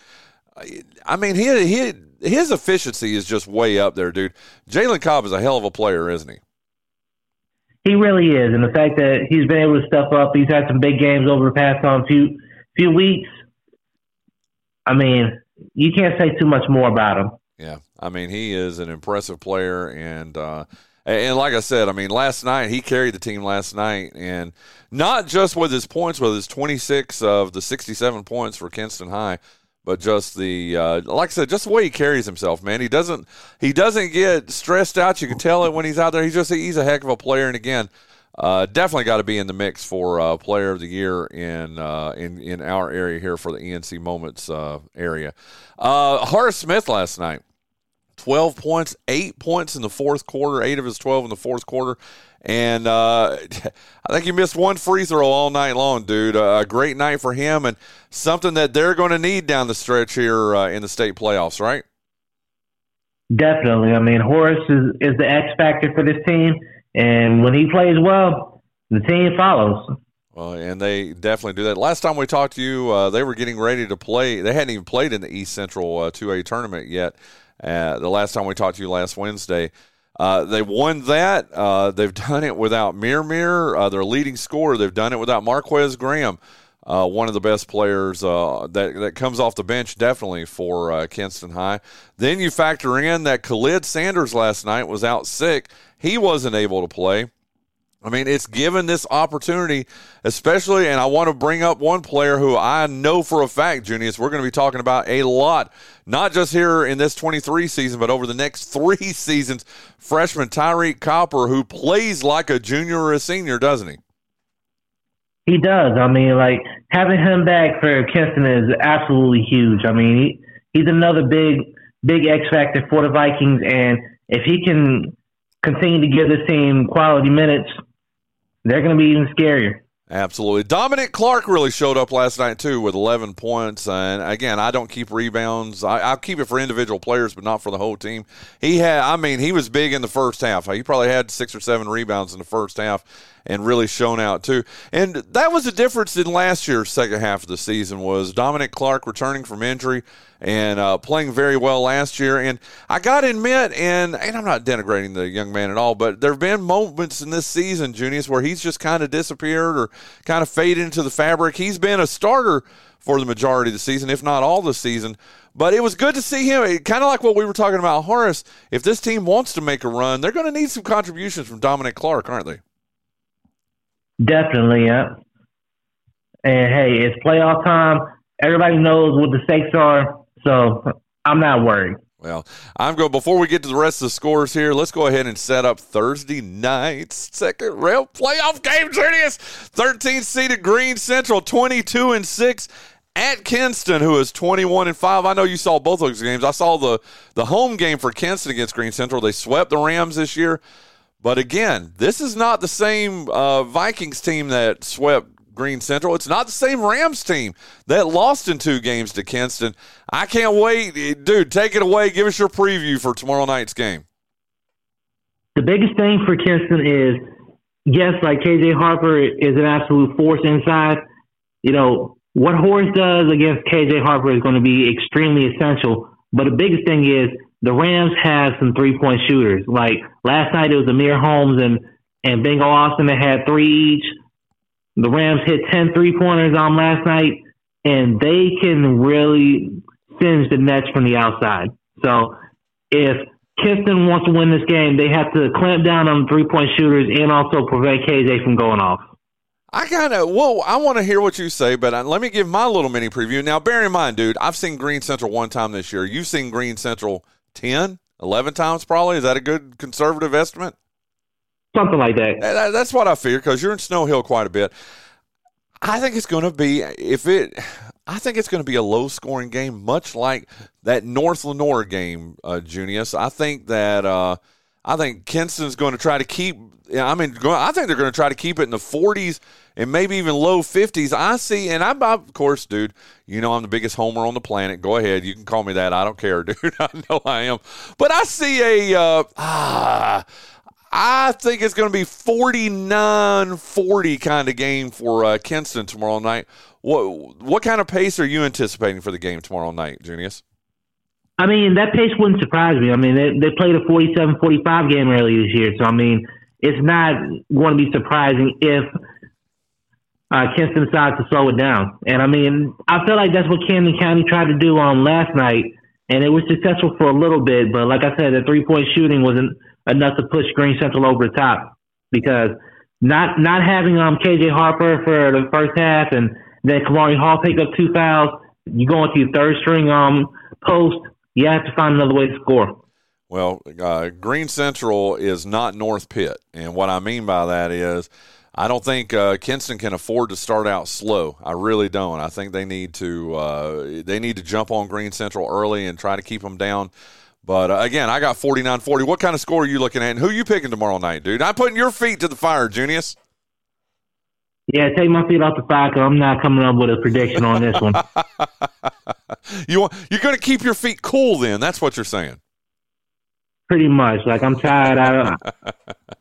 I mean, he he his efficiency is just way up there, dude. Jalen Cobb is a hell of a player, isn't he? He really is, and the fact that he's been able to step up, he's had some big games over the past um, few few weeks. I mean, you can't say too much more about him. Yeah, I mean, he is an impressive player, and uh, and like I said, I mean, last night he carried the team last night, and not just with his points, with his twenty six of the sixty seven points for Kinston High but just the uh, like I said, just the way he carries himself, man. He doesn't he doesn't get stressed out. You can tell it when he's out there. He's just he's a heck of a player. And again, uh, definitely got to be in the mix for uh, Player of the Year in uh, in in our area here for the ENC Moments uh, area. Uh, Horace Smith last night, twelve points, eight points in the fourth quarter, eight of his twelve in the fourth quarter. And uh, I think he missed one free throw all night long, dude. a great night for him, and something that they're going to need down the stretch here in the state playoffs, right? Definitely. I mean, Horace is, is the X factor for this team and when he plays well, the team follows. Well, and they definitely do that. Last time we talked to you, uh, they were getting ready to play. They hadn't even played in the East Central uh, 2A tournament yet. Uh, the last time we talked to you last Wednesday, uh, they won that. Uh, they've done it without Mir uh, their leading scorer. They've done it without Marquez Graham, uh, one of the best players uh, that that comes off the bench definitely for uh, Kinston High. Then you factor in that Khalid Sanders last night was out sick he wasn't able to play. I mean, it's given this opportunity, especially, and I want to bring up one player who I know for a fact, Junious, we're going to be talking about a lot, not just here in this 23 season, but over the next three seasons. Freshman Tyreek Copper, who plays like a junior or a senior, doesn't he? He does. I mean, like having him back for Kinston is absolutely huge. I mean, he, he's another big, big X factor for the Vikings, and if he can continue to give this team quality minutes, they're going to be even scarier. Absolutely. Dominic Clark really showed up last night, too, with 11 points. And again, I don't keep rebounds. I, will keep it for individual players, but not for the whole team. He had, I mean, he was big in the first half. He probably had six or seven rebounds in the first half and really shown out too. And that was the difference in last year's second half of the season was Dominic Clark returning from injury and uh, playing very well last year. And I got to admit, and, and I'm not denigrating the young man at all, but there have been moments in this season, Junious, where he's just kind of disappeared or kind of faded into the fabric. He's been a starter for the majority of the season, if not all the season. But it was good to see him. Kind of like what we were talking about, Horace. If this team wants to make a run, they're going to need some contributions from Dominic Clark, aren't they? Definitely, yeah. And hey, it's playoff time. Everybody knows what the stakes are, so I'm not worried. Well, I'm going before we get to the rest of the scores here. Let's go ahead and set up Thursday night's second rail playoff game. Junious, 13 seeded Greene Central, 22 and six at Kinston, who is 21 and five. I know you saw both of those games. I saw the the home game for Kinston against Greene Central. They swept the Rams this year. But again, this is not the same uh, Vikings team that swept Greene Central. It's not the same Rams team that lost in two games to Kinston. I can't wait. Dude, take it away. Give us your preview for tomorrow night's game. The biggest thing for Kinston is, yes, like KJ Harper is an absolute force inside. You know, what Horace does against KJ Harper is going to be extremely essential. But the biggest thing is the Rams have some three point shooters. Like last night, it was Amir Holmes and and Bengal Austin that had three each. The Rams hit 10 three pointers on last night, and they can really singe the nets from the outside. So if Kinston wants to win this game, they have to clamp down on three point shooters and also prevent KJ from going off. I kind of, well, I want to hear what you say, but uh, let me give my little mini preview. Now, bear in mind, dude, I've seen Greene Central one time this year. You've seen Greene Central 10, 11 times probably. Is that a good conservative estimate? Something like that. That's what I fear because you're in Snow Hill quite a bit. I think it's going to be if it. I think it's going to be a low scoring game, much like that North Lenoir game, uh, Junious. I think that uh, I think Kinston's going to try to keep. I mean, I think they're going to try to keep it in the 40s and maybe even low 50s. I see, and I'm, of course, dude, you know I'm the biggest homer on the planet. Go ahead. You can call me that. I don't care, dude. I know I am. But I see a, uh, ah, I think it's going to be 49 40 kind of game for uh, Kinston tomorrow night. What, what kind of pace are you anticipating for the game tomorrow night, Junious? I mean, that pace wouldn't surprise me. I mean, they, they played a 47 45 game earlier this year. So, I mean, it's not going to be surprising if uh, Kinston decides to slow it down. And I mean, I feel like that's what Camden County tried to do on last night, and it was successful for a little bit. But like I said, the three point shooting wasn't enough to push Greene Central over the top because not not having um KJ Harper for the first half and then Kamari Hall picked up two fouls, you go into your third string um post, you have to find another way to score. Well, uh, Greene Central is not North Pitt, and what I mean by that is, I don't think uh, Kinston can afford to start out slow. I really don't. I think they need to uh, they need to jump on Greene Central early and try to keep them down. But uh, again, I got 49-40. What kind of score are you looking at, and who are you picking tomorrow night, dude? I'm putting your feet to the fire, Junious. Yeah, take my feet off the fire because I'm not coming up with a prediction on this one. you want, you're going to keep your feet cool, then? That's what you're saying. Pretty much. Like I'm tired. I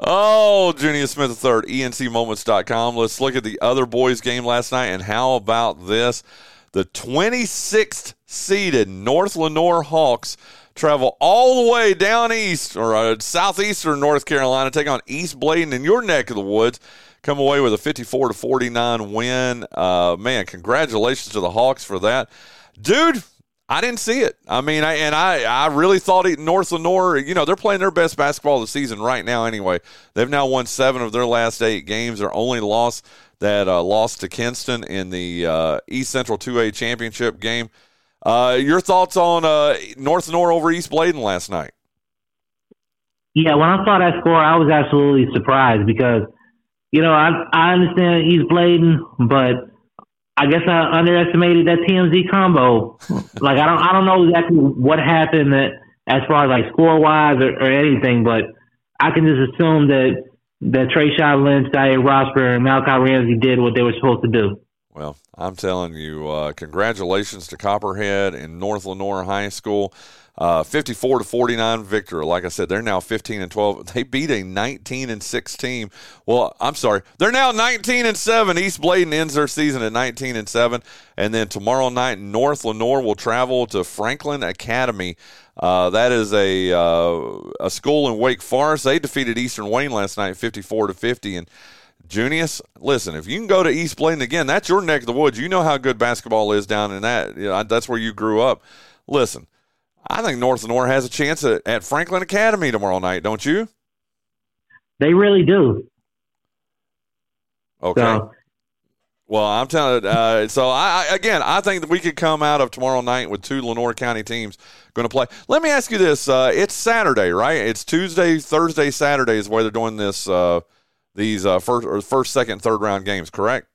Oh, Junious Smith III, ENCMoments.com. Let's look at the other boys' game last night. And how about this? The 26th seeded North Lenoir Hawks travel all the way down east or uh, southeastern North Carolina, take on East Bladen in your neck of the woods. Come away with a 54 to 49 win. Uh, man, congratulations to the Hawks for that, dude. I didn't see it. I mean, I, and I, I really thought it, North Lenoir, you know, they're playing their best basketball of the season right now anyway. They've now won seven of their last eight games. Their only loss that uh, lost to Kinston in the uh, East Central 2A championship game. Uh, your thoughts on uh, North Lenoir over East Bladen last night? Yeah, when I saw that score, I was absolutely surprised because, you know, I I understand East Bladen, but I guess I underestimated that TMZ combo. like I don't I don't know exactly what happened that, as far as like score wise or, or anything, but I can just assume that that Trayshawn Lynch, Dyer Rosper, and Malachi Ramsey did what they were supposed to do. Well, I'm telling you, uh, congratulations to Copperhead and North Lenoir High School. Uh, 54 to 49 victory. Like I said, they're now 15 and 12. They beat a 19 and 6 team. Well, I'm sorry, they're now 19 and 7. East Bladen ends their season at 19 and 7, and then tomorrow night North Lenoir will travel to Franklin Academy. Uh, that is a uh, a school in Wake Forest. They defeated Eastern Wayne last night, 54 to 50, and Junious, listen, if you can go to East Bladen again, that's your neck of the woods. You know how good basketball is down in that. You know, that's where you grew up. Listen, I think North Lenoir has a chance at, at Franklin Academy tomorrow night, don't you? They really do. Okay. So. Well, I'm telling. Uh, so I, I, again, I think that we could come out of tomorrow night with two Lenoir County teams going to play. Let me ask you this: uh, It's Saturday, right? It's Tuesday, Thursday, Saturday is where they're doing this. Uh, these uh, first, or first, second, third round games, correct?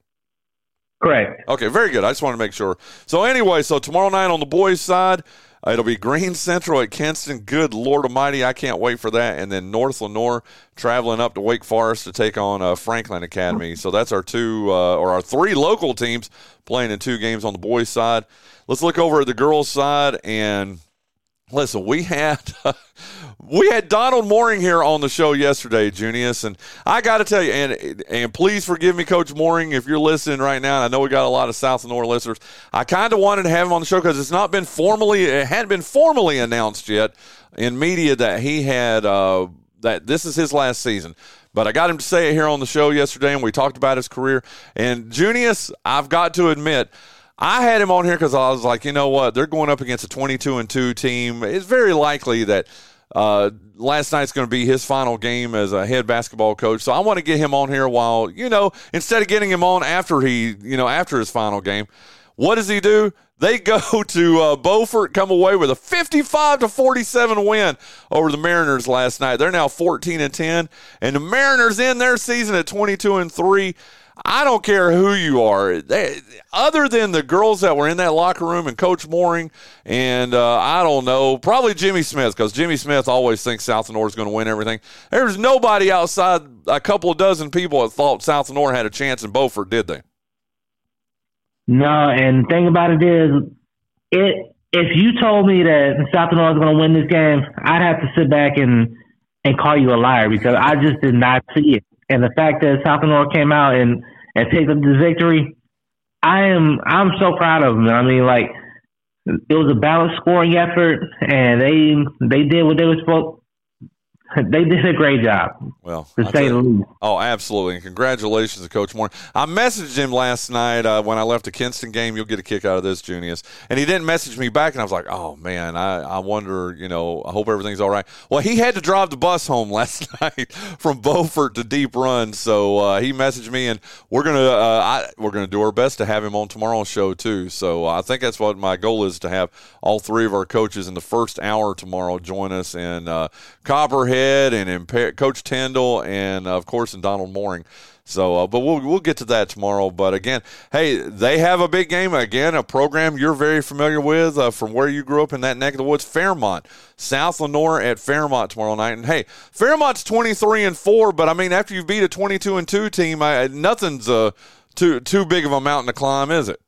Correct. Okay, very good. I just want to make sure. So anyway, so tomorrow night on the boys' side, it'll be Greene Central at Kinston. Good Lord Almighty, I can't wait for that. And then North Lenoir traveling up to Wake Forest to take on uh, Franklin Academy. So that's our two uh, or our three local teams playing in two games on the boys' side. Let's look over at the girls' side and listen. We had we had Donald Mooring here on the show yesterday, Junious, and I got to tell you, and and please forgive me, Coach Mooring, if you're listening right now. I know we got a lot of South Lenoir listeners. I kind of wanted to have him on the show because it's not been formally, it hadn't been formally announced yet in media that he had uh, that this is his last season. But I got him to say it here on the show yesterday, and we talked about his career. And Junious, I've got to admit. I had him on here because I was like, you know what? They're going up against a 22 and 2 team. It's very likely that uh, last night's going to be his final game as a head basketball coach. So I want to get him on here while, you know, instead of getting him on after he, you know, after his final game. What does he do? They go to uh, Beaufort, come away with a 55 to 47 win over the Mariners last night. They're now 14 and 10, and the Mariners end their season at 22 and 3. I don't care who you are. They, other than the girls that were in that locker room and Coach Mooring, and uh, I don't know, probably Jimmy Smith, because Jimmy Smith always thinks South Lenoir is going to win everything. There's nobody outside a couple of dozen people that thought South Lenoir had a chance in Beaufort, did they? No, and the thing about it is, it if you told me that South Lenoir was going to win this game, I'd have to sit back and and call you a liar because I just did not see it and the fact that Lenoir came out and and picked up the victory, I am I'm so proud of them. I mean, like it was a balanced scoring effort, and they they did what they were supposed they did a great job. Well, to say the least. Oh, absolutely. And congratulations to Coach Moore. I messaged him last night uh, when I left the Kinston game. You'll get a kick out of this, Junious. And he didn't message me back, and I was like, oh, man, I, I wonder, you know, I hope everything's all right. Well, he had to drive the bus home last night from Beaufort to Deep Run. So uh, he messaged me, and we're going to uh, we're gonna do our best to have him on tomorrow's show, too. So I think that's what my goal is to have all three of our coaches in the first hour tomorrow join us in uh, And in Coach Tyndall and, of course, in Donald Mooring. So, uh, but we'll we'll get to that tomorrow. But again, hey, they have a big game again, a program you're very familiar with uh, from where you grew up in that neck of the woods, Fairmont, South Lenoir at Fairmont tomorrow night. And hey, Fairmont's 23 and four, but I mean, after you beat a 22 and two team, I, nothing's uh, too too big of a mountain to climb, is it?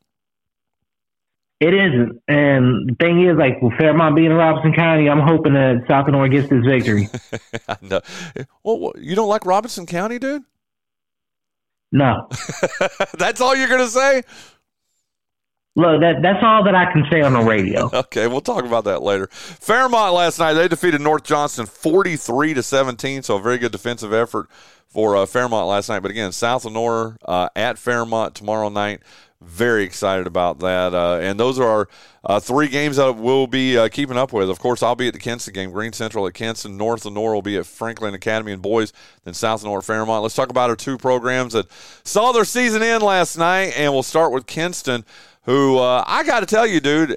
It isn't. And the thing is, like, with Fairmont being in Robeson County, I'm hoping that South Lenoir gets this victory. no. Well, you don't like Robeson County, dude? No. That's all you're going to say? Look, that that's all that I can say on the radio. okay, we'll talk about that later. Fairmont last night they defeated North Johnston 43 to 17, so a very good defensive effort for uh, Fairmont last night. But again, South Lenoir uh, at Fairmont tomorrow night. Very excited about that. Uh, and those are our uh, three games that we'll be uh, keeping up with. Of course, I'll be at the Kinston game. Greene Central at Kinston. North and Lenoir will be at Franklin Academy and boys. Then South Lenoir Fairmont. Let's talk about our two programs that saw their season end last night. And we'll start with Kinston who uh, I got to tell you, dude,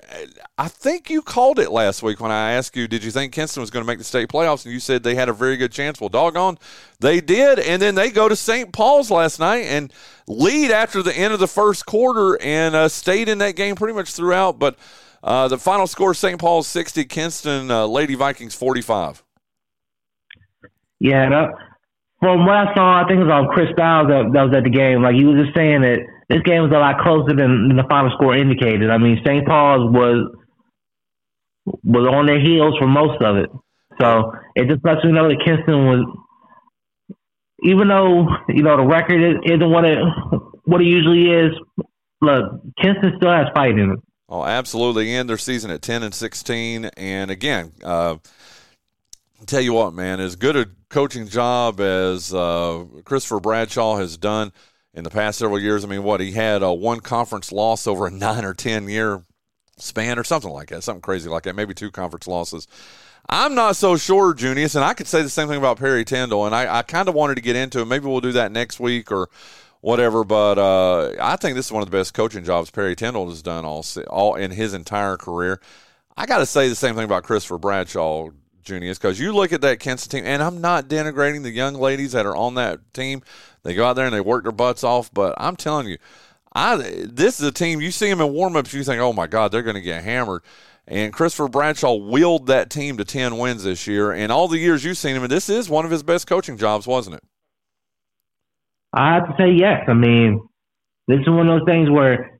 I think you called it last week when I asked you, did you think Kinston was going to make the state playoffs? And you said they had a very good chance. Well, doggone, they did. And then they go to St. Paul's last night and lead after the end of the first quarter and uh, stayed in that game pretty much throughout. But uh, the final score St. Paul's 60, Kinston uh, Lady Vikings 45. Yeah, that, from what I saw, I think it was on Chris Styles that, that was at the game. Like, he was just saying that this game was a lot closer than, than the final score indicated. I mean, St. Paul's was was on their heels for most of it. So it just lets me know that Kinston was, even though you know the record isn't what it what it usually is. Look, Kinston still has fight in it. Oh, absolutely. End their season at ten and sixteen, and again, uh, tell you what, man, as good a coaching job as uh, Christopher Bradshaw has done in the past several years. I mean, what he had a one conference loss over a nine or ten year span or something like that, something crazy like that, maybe two conference losses. I'm not so sure, Junious, and I could say the same thing about Perry Tyndall, and I, I kind of wanted to get into it. Maybe we'll do that next week or whatever, but uh, I think this is one of the best coaching jobs Perry Tyndall has done all, all in his entire career. I got to say the same thing about Christopher Bradshaw, Junious, because you look at that Kinston team, and I'm not denigrating the young ladies that are on that team. They go out there and they work their butts off, but I'm telling you, I this is a team you see them in warmups, you think, oh my God, they're going to get hammered. And Christopher Bradshaw willed that team to ten wins this year. And all the years you've seen him, and this is one of his best coaching jobs, wasn't it? I have to say yes. I mean, this is one of those things where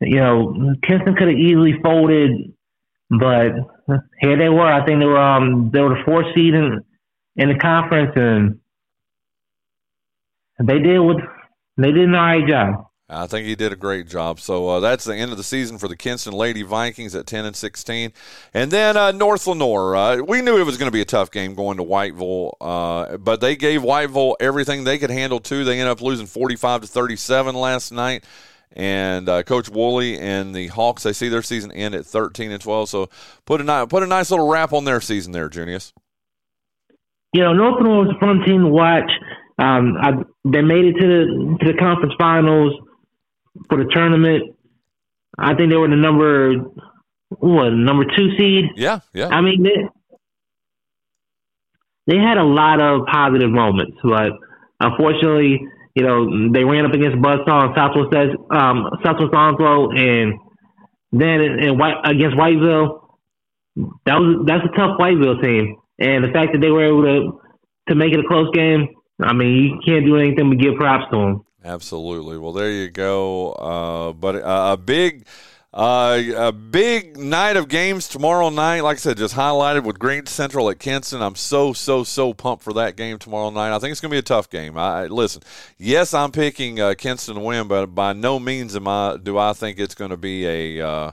you know Kinston could have easily folded, but here they were. I think they were um they were the fourth seed in in the conference, and they did what they did an all right job. I think he did a great job. So uh, that's the end of the season for the Kinston Lady Vikings at 10 and 16. And then uh, North Lenoir. Uh, we knew it was going to be a tough game going to Whiteville, uh, but they gave Whiteville everything they could handle too. They ended up losing 45 to 37 last night. And uh, Coach Woolley and the Hawks, they see their season end at 13 and 12. So put a put a nice little wrap on their season there, Junious. You know, North Lenoir was a fun team to watch. Um, I, they made it to the to the conference finals for the tournament. I think they were the number what number two seed. Yeah, yeah. I mean, they, they had a lot of positive moments, but unfortunately, you know, they ran up against Buzzsaw and Southwest um, Southwest Onslow, and then in, in White, against Whiteville. That was that's a tough Whiteville team, and the fact that they were able to to make it a close game I mean, you can't do anything but give props to him. Absolutely. Well, there you go. Uh, but uh, a big. Uh, a big night of games tomorrow night. Like I said, just highlighted with Greene Central at Kinston. I'm so so so pumped for that game tomorrow night. I think it's going to be a tough game. I listen. Yes, I'm picking uh, Kinston to win, but by no means am I do I think it's going to be a uh,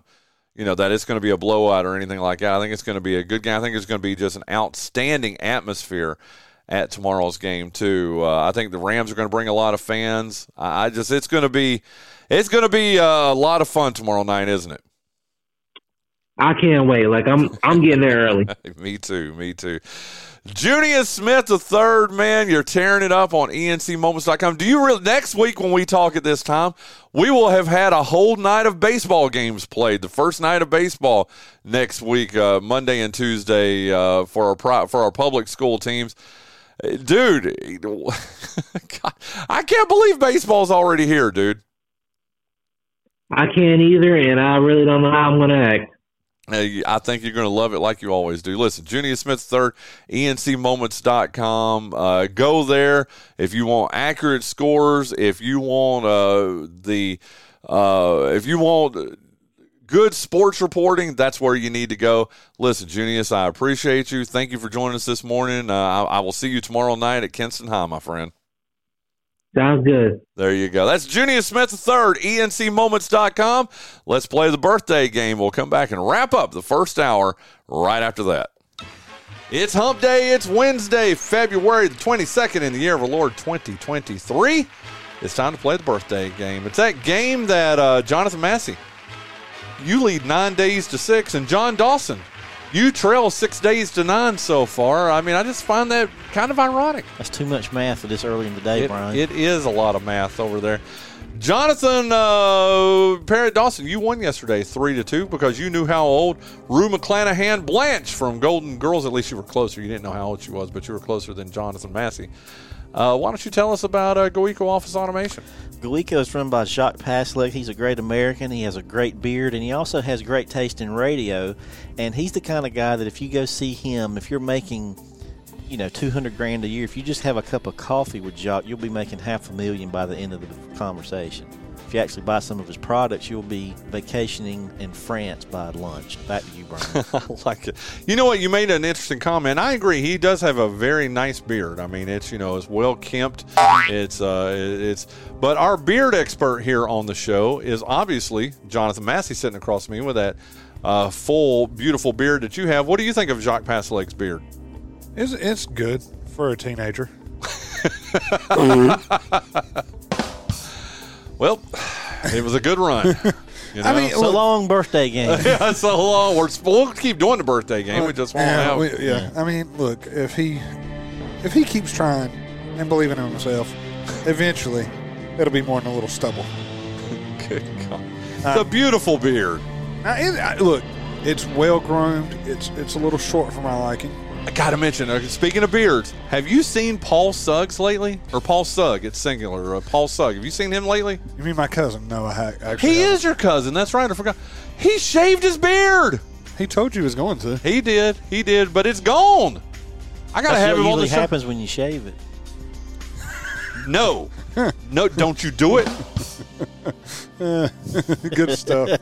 you know that it's going to be a blowout or anything like that. I think it's going to be a good game. I think it's going to be just an outstanding atmosphere at tomorrow's game too. Uh, I think the Rams are going to bring a lot of fans. I, I just it's going to be it's going to be uh, a lot of fun tomorrow night, isn't it? I can't wait. Like I'm, I'm getting there early. me too. Me too. Junious Smith, the third man, you're tearing it up on ENCMoments.com. Do you really, next week when we talk at this time, we will have had a whole night of baseball games played. The first night of baseball next week, uh, Monday and Tuesday, uh, for our for our public school teams. Dude, God, I can't believe baseball's already here, dude. I can't either, and I really don't know how I'm going to act. I think you're going to love it like you always do. Listen, Junious Smith third, ENCMoments.com. Uh, go there if you want accurate scores. If you want uh, the, uh, if you want good sports reporting, that's where you need to go. Listen, Junious, I appreciate you. Thank you for joining us this morning. Uh, I, I will see you tomorrow night at Kinston High, my friend. Sounds good. There you go. That's Junious Smith III, ENCMoments.com. Let's play the birthday game. We'll come back and wrap up the first hour right after that. It's Hump Day. It's Wednesday, February the 22nd in the year of our Lord 2023. It's time to play the birthday game. It's that game that uh, Jonathan Massey, you lead nine days to six, and Jon Dawson, you trail six days to nine so far. I mean, I just find that kind of ironic. That's too much math for this early in the day, It- Bryan. it is a lot of math over there. Jonathan uh, Parrott Dawson, you won yesterday three to two because you knew how old Rue McClanahan Blanche from Golden Girls. At least you were closer. You didn't know how old she was, but you were closer than Jonathan Massey. Uh, why don't you tell us about uh, GoEco Office Automation? GoEco is run by Jacques Paslick. He's a great American. He has a great beard, and he also has great taste in radio. And he's the kind of guy that if you go see him, if you're making, you know, two hundred grand a year, if you just have a cup of coffee with Jacques, you'll be making half a million by the end of the conversation. If you actually buy some of his products, you'll be vacationing in France by lunch. Back to you, Bryan. I like it. You know what? You made an interesting comment. I agree. He does have a very nice beard. I mean, it's you know, it's well kempt. It's uh, it's. But our beard expert here on the show is obviously Jonathan Massey, sitting across from me with that uh, full, beautiful beard that you have. What do you think of Jacques Passelec's beard? It's, it's good for a teenager. Well, it was a good run. You know? I mean, so look- long birthday game. yeah, so long. We're, we'll keep doing the birthday game. we just won't yeah, have. we- yeah. I mean, look, if he if he keeps trying and believing in himself, eventually it'll be more than a little stubble. Good God. Uh, it's a beautiful beard. Now, it, I, look, it's well groomed. It's it's a little short for my liking. I gotta mention. Uh, speaking of beards, have you seen Paul Suggs lately? Or Paul Sugg? It's singular. Uh, Paul Sugg. Have you seen him lately? You mean my cousin? No, I ha- actually. He haven't. is your cousin. That's right. I forgot. He shaved his beard. He told you he was going to. He did. He did. But it's gone. I gotta That's have what him on the show. happens when you shave it. No, no, don't you do it. Good stuff.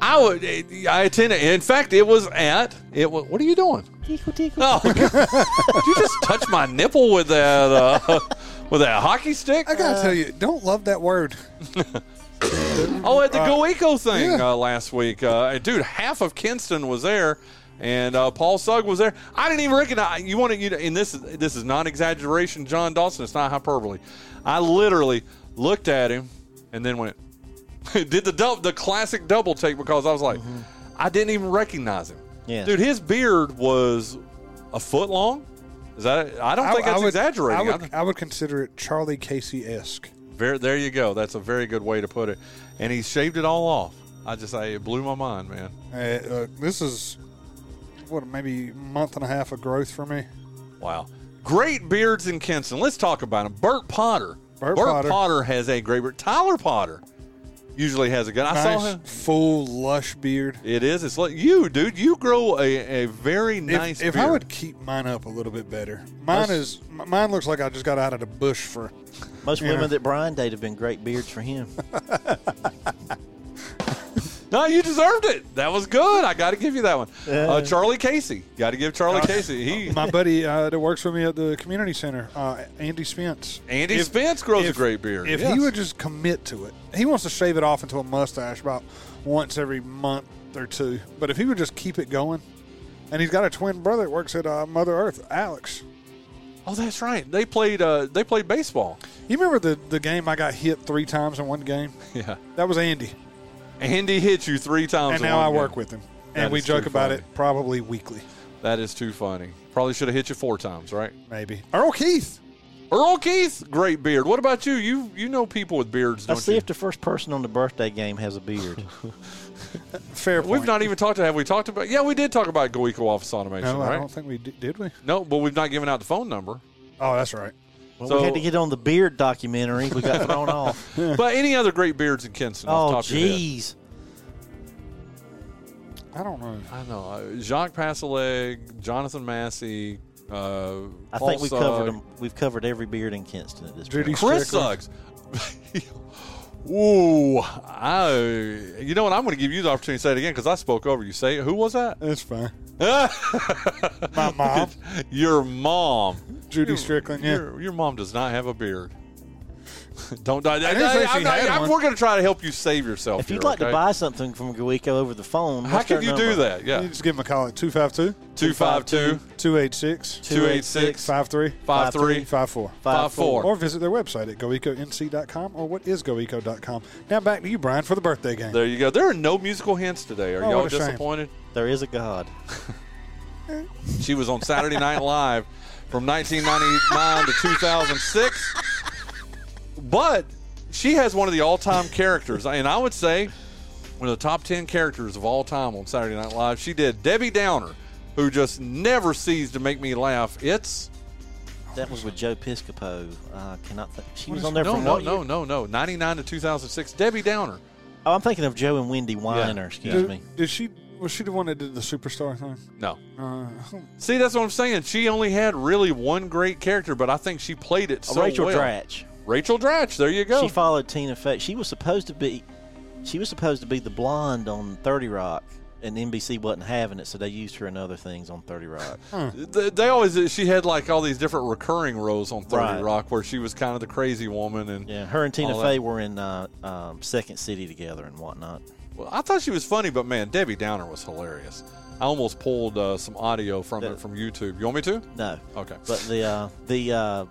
I would. I attended. In fact, it was at. It was. What are you doing? Tickle, tickle. Oh, did you just touch my nipple with that uh, with that hockey stick? I gotta tell you, don't love that word. Oh, at the Uh, Go Eco thing yeah. uh, last week, uh, dude, half of Kinston was there, and uh, Paul Sugg was there. I didn't even recognize. You want to, you know, and this is this is not exaggeration, Jon Dawson. It's not hyperbole. I literally looked at him and then went, did the dou- the classic double take because I was like, I didn't even recognize him. Yeah. dude, his beard was a foot long. Is that? I don't think I, that's I would, exaggerating. I I would, I would consider it Charlie Casey esque. Very, there you go. That's a very good way to put it. And he shaved it all off. I just say it blew my mind, man. Uh, uh, this is what maybe a month and a half of growth for me. Wow. Great beards in Kinston. Let's talk about him. Burt Potter. Burt Potter. has a great beard. Tyler Potter usually has a good. I saw nice, him. full, lush beard. It is. It's like you, dude. You grow a, a very nice. if, if beard. I would keep mine up a little bit better, mine is mine looks like I just got out of the bush for. Most women know. that Bryan dated have been great beards for him. No, you deserved it. That was good. I got to give you that one. Yeah. Uh, Charlie Casey. Got to give Charlie Uh, Casey. He My buddy uh, that works for me at the community center, uh, Andy Spence. Andy Spence grows a great beard. If yes. he would just commit to it, he wants to shave it off into a mustache about once every month or two. But if he would just keep it going, and he's got a twin brother that works at uh, Mother Earth, Alex. Oh, that's right. They played. Uh, they played baseball. You remember the the game I got hit three times in one game? Yeah. That was Andy. Andy hit you three times. and now I game. work with him, That and we joke about funny. it probably weekly, That is too funny. Probably should have hit you four times, right? maybe. Earl Keith. Earl Keith, great beard. What about you? You you know people with beards, don't Let's see you? if the first person on the birthday game has a beard. Fair We've not even talked. To. Have we talked about? Yeah, we did talk about GoEco office automation, No, I right? don't think we did. Did we? No, but we've not given out the phone number. Oh, that's right. Well, So- we had to get on the beard documentary. We got thrown off. but any other great beards in Kinston? Oh, top of your head? jeez. I don't know. I know. Uh, Jacques Passaleg, Jonathan Massey. Uh, I Paul think we covered Sugg, them. We've covered every beard in Kinston at this Judy point. Chris Suggs. Ooh, I. You know what? I'm going to give you the opportunity to say it again because I spoke over you. Say it. Who was that? That's fine. My mom, Your mom. Judy Your- Strickland. Yeah. Your, your mom does not have a beard. Don't die. I didn't say she I'm had I'm- one. we're going to try to help you save yourself. If you'd like to buy something from GoEco over the phone, how can you do that? Yeah. You just give them a call at 252 252 286 286 53 53 54. 54. Or visit their website at goeconc.com or what is goeco.com. Now back to you, Bryan, for the birthday game. There you go. There are no musical hints today. Are Oh, y'all what a shame. disappointed? There is a God. She was on Saturday Night Live from 1999 to 2006. But she has one of the all-time characters, and I would say one of the top 10 characters of all time on Saturday Night Live. She did Debbie Downer, who just never ceased to make me laugh. It's That was with Joe Piscopo. Uh, cannot. Th- she was on there no, from no, what no, year? no, no, 99 to 2006. Debbie Downer. Oh, I'm thinking of Joe and Wendy Weiner. Excuse Did, me. did she was she the one that did the superstar thing? No. Uh, See, that's what I'm saying. She only had really one great character, but I think she played it so Rachel well. Dratch. Rachel Dratch. There you go. She followed Tina Fey. She was supposed to be, she was supposed to be the blonde on Thirty Rock, and NBC wasn't having it, so they used her in other things on Thirty Rock. They, they always she had like all these different recurring roles on Thirty Right. Rock where she was kind of the crazy woman and Yeah, her and Tina all Fey that. were in uh, um, Second City together and whatnot. Well, I thought she was funny, but man, Debbie Downer was hilarious. I almost pulled uh, some audio from it from YouTube. You want me to? No, Okay. but the uh, the uh,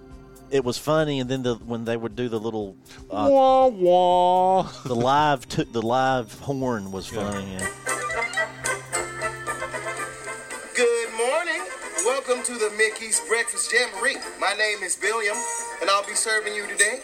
it was funny, and then the when they would do the little uh, wah wah. the live took the live horn was funny. Yeah. Good morning. Welcome to the Mickey's Breakfast Jamboree. My name is Billiam, and I'll be serving you today.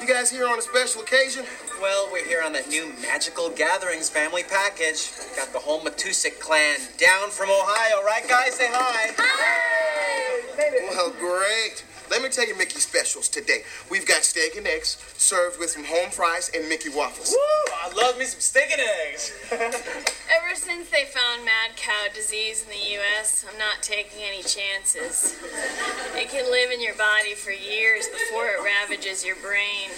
You guys here on a special occasion? Well, we're here on that new Magical Gatherings family package. Got the whole Matusik clan down from Ohio, right, guys? Say hi. Hey! Well, great. Let me tell you Mickey specials today. We've got steak and eggs served with some home fries and Mickey waffles. Woo! I love me some steak and eggs. Ever since they found mad cow disease in the U.S., I'm not taking any chances. It can live in your body for years before it ravages your brain.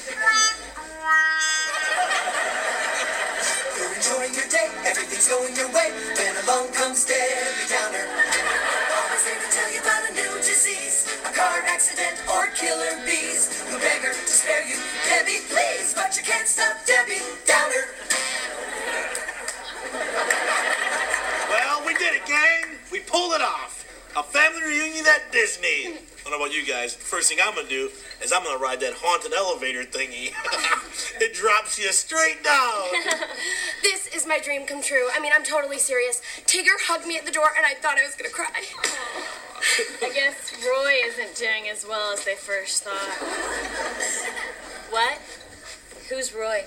You're enjoying your day, everything's going your way. Then along comes Debbie Downer. Tell you about a new disease, a car accident or killer bees. Who beg her to spare you, Debbie, please, but you can't stop Debbie Downer. Well, we did it, gang. We pulled it off. A family reunion at Disney. I don't know about you guys. The first thing I'm gonna do is I'm gonna ride that haunted elevator thingy. it drops you straight down. This is my dream come true. I mean, I'm totally serious. Tigger hugged me at the door, and I thought I was gonna cry. I guess Roy isn't doing as well as they first thought. What? Who's Roy?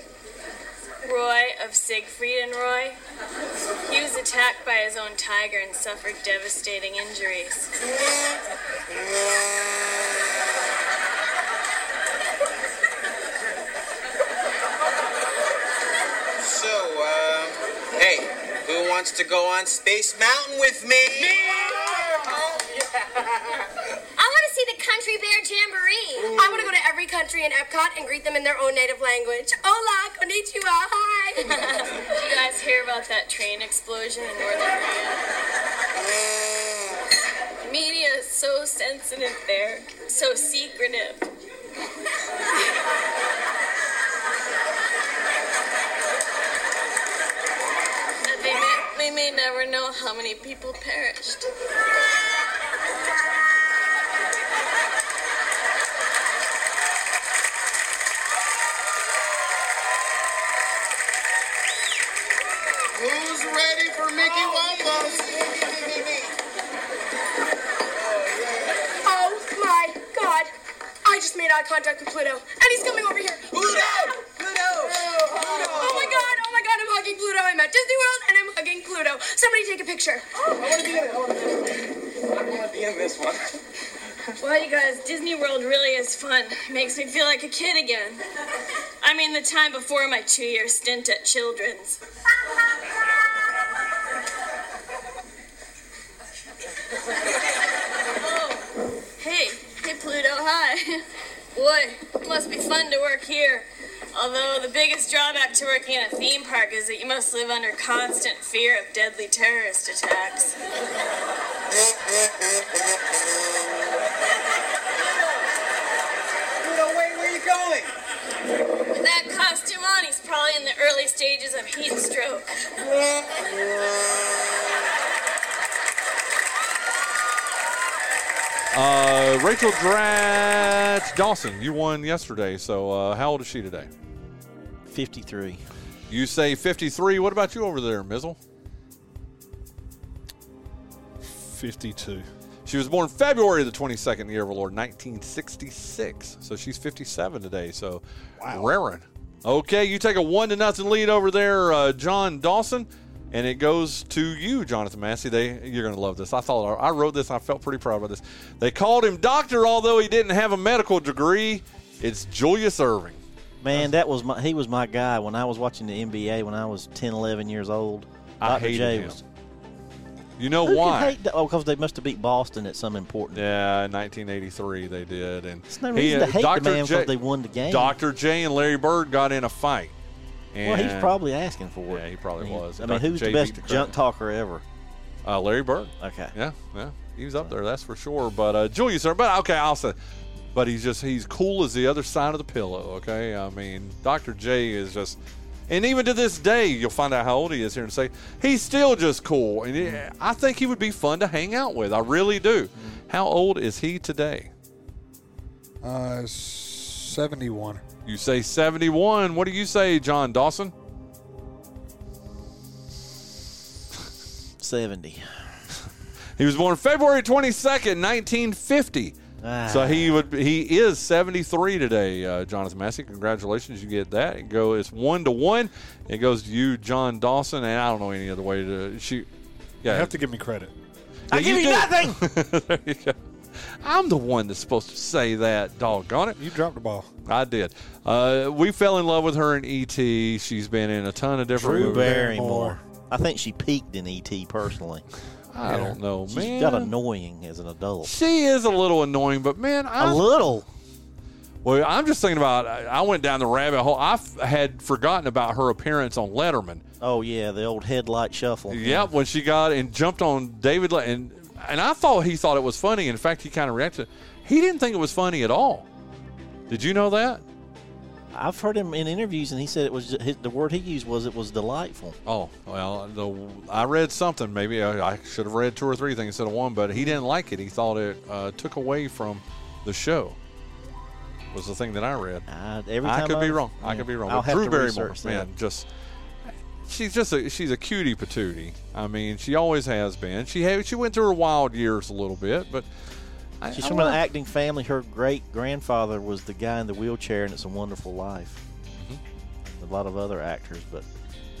Roy of Siegfried and Roy? He was attacked by his own tiger and suffered devastating injuries. So, uh, hey, who wants to go on Space Mountain with me? To see the country Bear Jamboree. I want to go to every country in Epcot and greet them in their own native language. Hola, konnichiwa, hi. Did you guys hear about that train explosion in North Korea? Media is so sensitive there, so secretive. That they may, we may never know how many people perished. Who's ready for Mickey Wombos? Oh my god. I just made eye contact with Pluto, and he's coming over here. Pluto! Pluto! Oh my god, oh my god, I'm hugging Pluto. I'm at Disney World and I'm hugging Pluto. Somebody take a picture. I want to be in it. I want to be in it. I want to be in this one. Well, you guys, Disney World really is fun. It Makes me feel like a kid again. I mean, the time before my two year stint at Children's. Boy, it must be fun to work here. Although the biggest drawback to working in a theme park is that you must live under constant fear of deadly terrorist attacks. Pluto, wait, where are you going? With that costume on, he's probably in the early stages of heat stroke. Uh, Rachel Dratch Dawson, you won yesterday. So uh, how old is she today? 53. You say 53. What about you over there, Mizzle? 52. She was born February the 22nd, year of our Lord, 1966. So she's 57 today. So, raring. Okay, you take a one to nothing lead over there, uh, Jon Dawson, and it goes to you, Jonathan Massey. They, you're going to love this. I thought I wrote this. I felt pretty proud of this. They called him doctor, although he didn't have a medical degree. It's Julius Erving. Man, that was my he was my guy when I was watching the NBA when I was 10, 11 years old. I Dr. hated J him. was You know why? the- oh, because they must have beat Boston at some important. Yeah, in 1983 they did, and no reason to uh, hate the man J, because they won the game. Dr. J and Larry Bird got in a fight. Well, he's probably asking for it. Yeah, he probably was. I mean, Dr. who's J the best beat the junk talker ever? Uh, Larry Bird. Okay. Yeah, yeah, he was up there. That's for sure. But uh, Julius, Erving- but okay, I'll say, but he's just he's cool as the other side of the pillow. Okay, I mean, Dr. J is just, and even to this day, you'll find out how old he is here and say he's still just cool, and he- I think he would be fun to hang out with. I really do. How old is he today? Uh, 71. You say 71. What do you say, Jon Dawson? 70. He was born February 22nd, 1950. Ah. So he would he is 73 today, uh, Jonathan Massey. Congratulations, you get that. It go it's one to one. It goes to you, Jon Dawson, and I don't know any other way to shoot. Yeah, You have to give me credit. Yeah, I give you do. nothing. there you go. I'm the one that's supposed to say that. Doggone it! You dropped the ball. I did. Uh, we fell in love with her in E.T. She's been in a ton of different Drew movies. Barrymore. I think she peaked in ET personally. I don't know, She's man. got annoying as an adult. She is a little annoying, but man, I A little. Well, I'm just thinking about. I went down the rabbit hole. I f- had forgotten about her appearance on Letterman. Oh yeah, the old headlight shuffle. Yep, when she got and jumped on David, Le- and and I thought he thought it was funny. In fact, he kind of reacted. He didn't think it was funny at all. Did you know that? I've heard him in interviews, and he said it was his, the word he used was it was delightful. Oh well, the, I read something. Maybe I, I should have read two or three things instead of one, but he didn't like it. He thought it uh, took away from the show. Was the thing that I read. I, every I time could be I- wrong. I could be wrong. I'll But have Drew Barrymore, man, just she's just a she's a cutie patootie. I mean, she always has been. She had, she went through her wild years a little bit, but I, She's I from an acting family. Her great grandfather was the guy in the wheelchair, and It's a Wonderful Life. Mm-hmm. A lot of other actors, but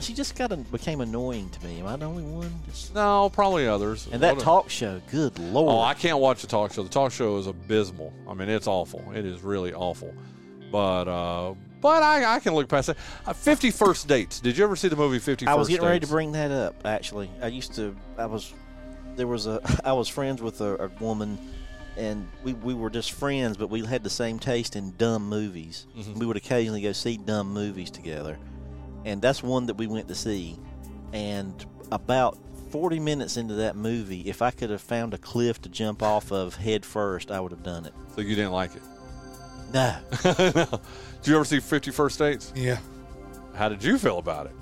she just got a, became annoying to me. Am I the only one? Just- No, probably others. and that What a- talk show, good lord! Oh, I can't watch the talk show. The talk show is abysmal. I mean, it's awful. It is really awful. But uh, but I, I can look past it. Uh, Fifty First Dates. Did you ever see the movie Fifty I was getting ready to bring that up. Actually, I used to. I was. There was a. I was friends with a, a woman and we, we were just friends, but we had the same taste in dumb movies. Mhm. We would occasionally go see dumb movies together, and that's one that we went to see. And about 40 minutes into that movie, if I could have found a cliff to jump off of head first, I would have done it. So you didn't like it? No. no. Did you ever see Fifty First Dates? Yeah. How did you feel about it?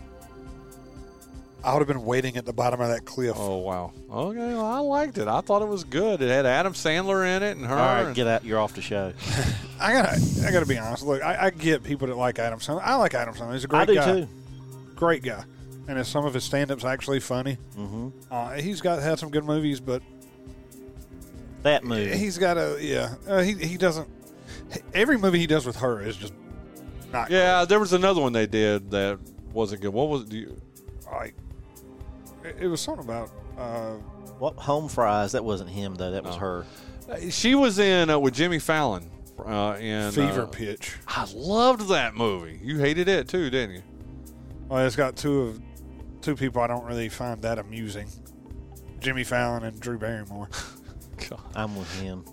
I would have been waiting at the bottom of that cliff. Oh wow. Okay, well, I liked it. I thought it was good. It had Adam Sandler in it and her. All right, and- get out. You're off the show. I gotta, I gotta be honest. Look, I, I get people that like Adam Sandler. I like Adam Sandler. He's a great I do guy. too. Great guy, and his, some of his stand-ups actually funny. Mm-hmm. Uh, he's got had some good movies, but That movie. he's got a yeah. Uh, he he doesn't. Every movie he does with her is just not Yeah, there was another one they did that wasn't good. What was it? Do you, like. It, it was something about. Uh, What home fries? That wasn't him though. That was No. her. she was in uh, with Jimmy Fallon uh, in Fever uh, Pitch. I loved that movie. You hated it too, didn't you? Well, it's got two of two people I don't really find that amusing. Jimmy Fallon and Drew Barrymore. I'm with him.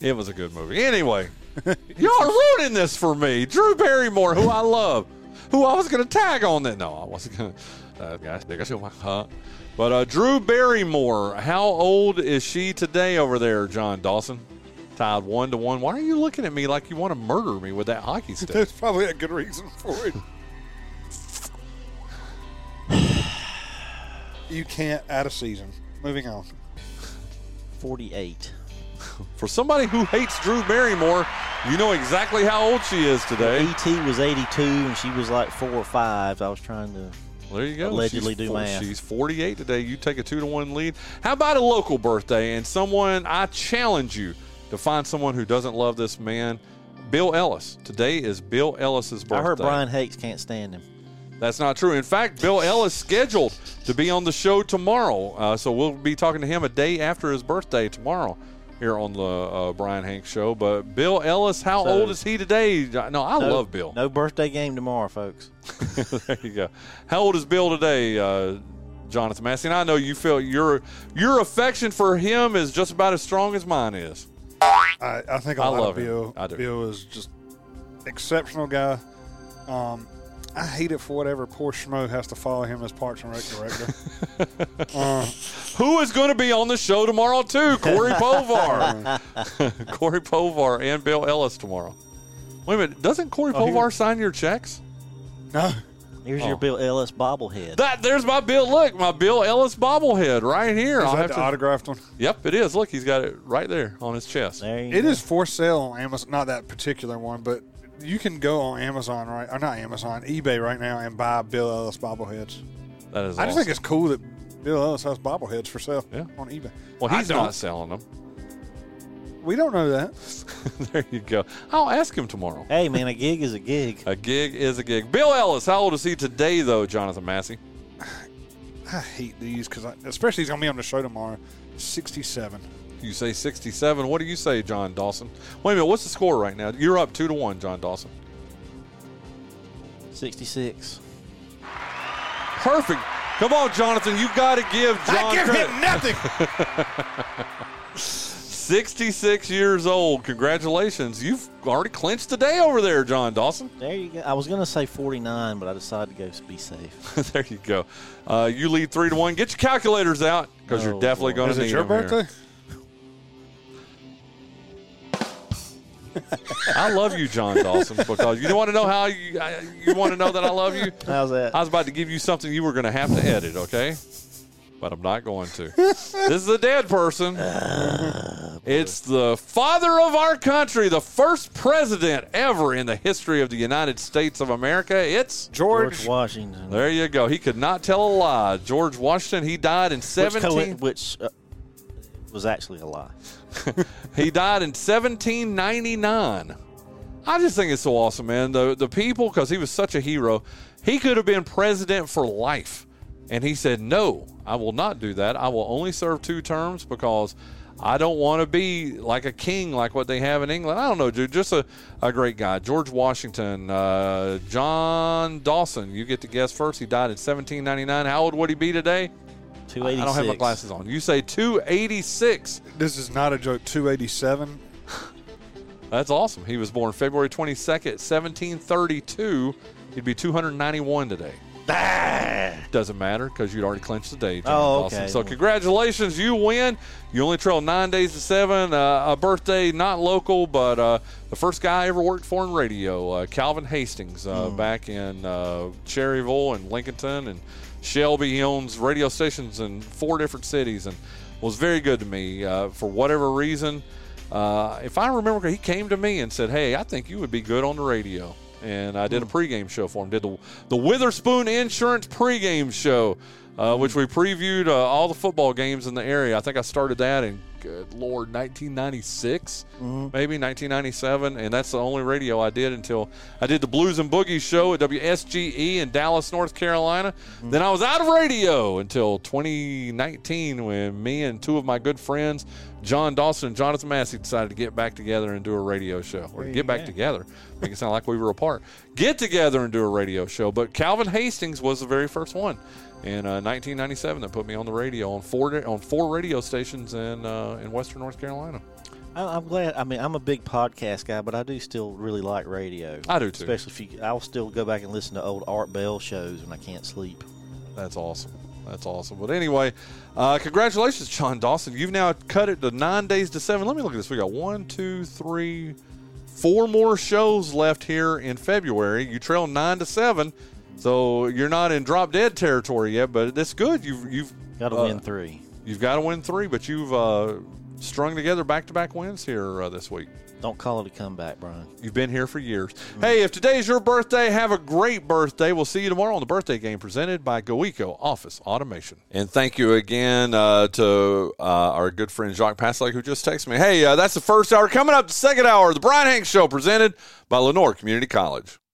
It was a good movie. Anyway, y'all are ruining this for me. Drew Barrymore, who I love, who I was going to tag on that. No, I wasn't going to. Uh, guys, they got you, huh? But uh, Drew Barrymore, how old is she today over there, Jon Dawson? Tied one to one. Why are you looking at me like you want to murder me with that hockey stick? There's probably a good reason for it. you can't add a season. Moving on. 48. For somebody who hates Drew Barrymore, you know exactly how old she is today. E.T. was 82 and she was like four or five. I was trying to There you go. allegedly she's do math. She's 48 today. You take a two to one lead. How about a local birthday and someone? I challenge you to find someone who doesn't love this man. Bill Ellis. Today is Bill Ellis's birthday. I heard Bryan Hanks can't stand him. That's not true. In fact, Bill Ellis scheduled to be on the show tomorrow, uh, so we'll be talking to him a day after his birthday tomorrow here on the uh, Bryan Hanks show. But Bill Ellis, how So- old is he today? No, I No- love Bill. No birthday game tomorrow, folks. there you go. How old is Bill today, uh, Jonathan Massey? And I know you feel your your affection for him is just about as strong as mine is. I, I think a I lot love of him. Bill. I do. Bill is just exceptional guy. Um, I hate it for whatever poor schmo has to follow him as Parks and Rec director. uh, Who is going to be on the show tomorrow too? Corey Povar, Corey Povar, and Bill Ellis tomorrow. Wait a minute, doesn't Corey Oh, Povar sign your checks? no. Here's Oh. your Bill Ellis bobblehead. That there's my Bill. Look, my Bill Ellis bobblehead right here. Is I'll that have the to- autographed one? Yep, it is. Look, he's got it right there on his chest. There you It go. is for sale on Amazon. Not that particular one, but you can go on Amazon right, or not Amazon, eBay right now and buy Bill Ellis bobbleheads. That is. I just awesome. think it's cool that Bill Ellis has bobbleheads for sale Yeah. on eBay. Well, he's not selling them. We don't know that. there you go. I'll ask him tomorrow. Hey, man, a gig is a gig. A gig is a gig. Bill Ellis, how old is he today, though, Jonathan Massey? I hate these because, especially he's gonna be on the show tomorrow. Sixty-seven. You say 67. What do you say, Jon Dawson? Wait a minute. What's the score right now? You're up two to one, Jon Dawson. 66. Perfect. Come on, Jonathan. You got to give John I give credit. him nothing. 66 years old. Congratulations. You've already clinched the day over there, Jon Dawson. There you go. I was going to say 49, but I decided to go be safe. there you go. Uh, you lead three to one. Get your calculators out because you're Oh, definitely boy. going Is to it need your them here. I love you, Jon Dawson, because you want to know how you I- you want to know that I love you. How's that? I was about to give you something you were going to have to edit, okay? But I'm not going to. this is a dead person. it's the father of our country, the first president ever in the history of the United States of America. It's George. George Washington. there you go. He could not tell a lie. George Washington. He died in Which, 17. co- which uh, was actually a lie. he died in 1799. I just think it's so awesome, man. The the people, because he was such a hero, he could have been president for life, and he said, "No, I will not do that. I will only serve two terms because." I don't want to be like a king, like what they have in England. I don't know, dude. Just a, a great guy. George Washington, uh, Jon Dawson. You get to guess first. He died in 1799. How old would he be today? I don't have my glasses on. You say 286. This is not a joke. 287. That's awesome. He was born February 22nd, 1732. He'd be 291 today. Ah! Doesn't matter because you'd already clinched the day. Jon Oh, Dawson. okay. So congratulations, you win. You only trail nine days to seven. Uh, a birthday not local, but uh, the first guy I ever worked for in radio, uh, Calvin Hastings, uh, Hmm. back in uh, Cherryville and Lincolnton and Shelby. He owns radio stations in four different cities and was very good to me uh, for whatever reason. Uh, if I remember, he came to me and said, "Hey, I think you would be good on the radio." And I did a pregame show for him. Did the the Witherspoon Insurance pregame show, uh, which we previewed uh, all the football games in the area. I think I started that in good lord 1996, maybe 1997, and that's the only radio I did until I did the Blues and Boogie show at WSGE in Dallas, North Carolina. Then I was out of radio until 2019 when me and two of my good friends, Jon Dawson and Jonathan Massey, decided to get back together and do a radio show, or get back together, make it sound like we were apart. Get together and do a radio show. But Calvin Hastings was the very first one in uh, 1997 that put me on the radio on four on four radio stations in uh, in Western North Carolina. I- I'm glad. I mean, I'm a big podcast guy, but I do still really like radio. I do too. Especially if you, I'll still go back and listen to old Art Bell shows when I can't sleep. That's awesome. That's awesome. But anyway, uh, congratulations, Jon Dawson. You've now cut it to nine days to seven. Let me look at this. We got one, two, three, four more shows left here in February. You trail nine to seven, so you're not in drop dead territory yet. But that's good. You've you've Got to uh, win three. You've got to win three, but you've uh, strung together back to back wins here uh, this week. Don't call it a comeback, Bryan. You've been here for years. Hey, if today's your birthday, have a great birthday. We'll see you tomorrow on the birthday game presented by GoEco Office Automation. And thank you again uh, to uh, our good friend Jacques Paslake who just texted me. Hey, uh, that's the first hour. Coming up, the second hour, the Bryan Hanks Show presented by Lenoir Community College.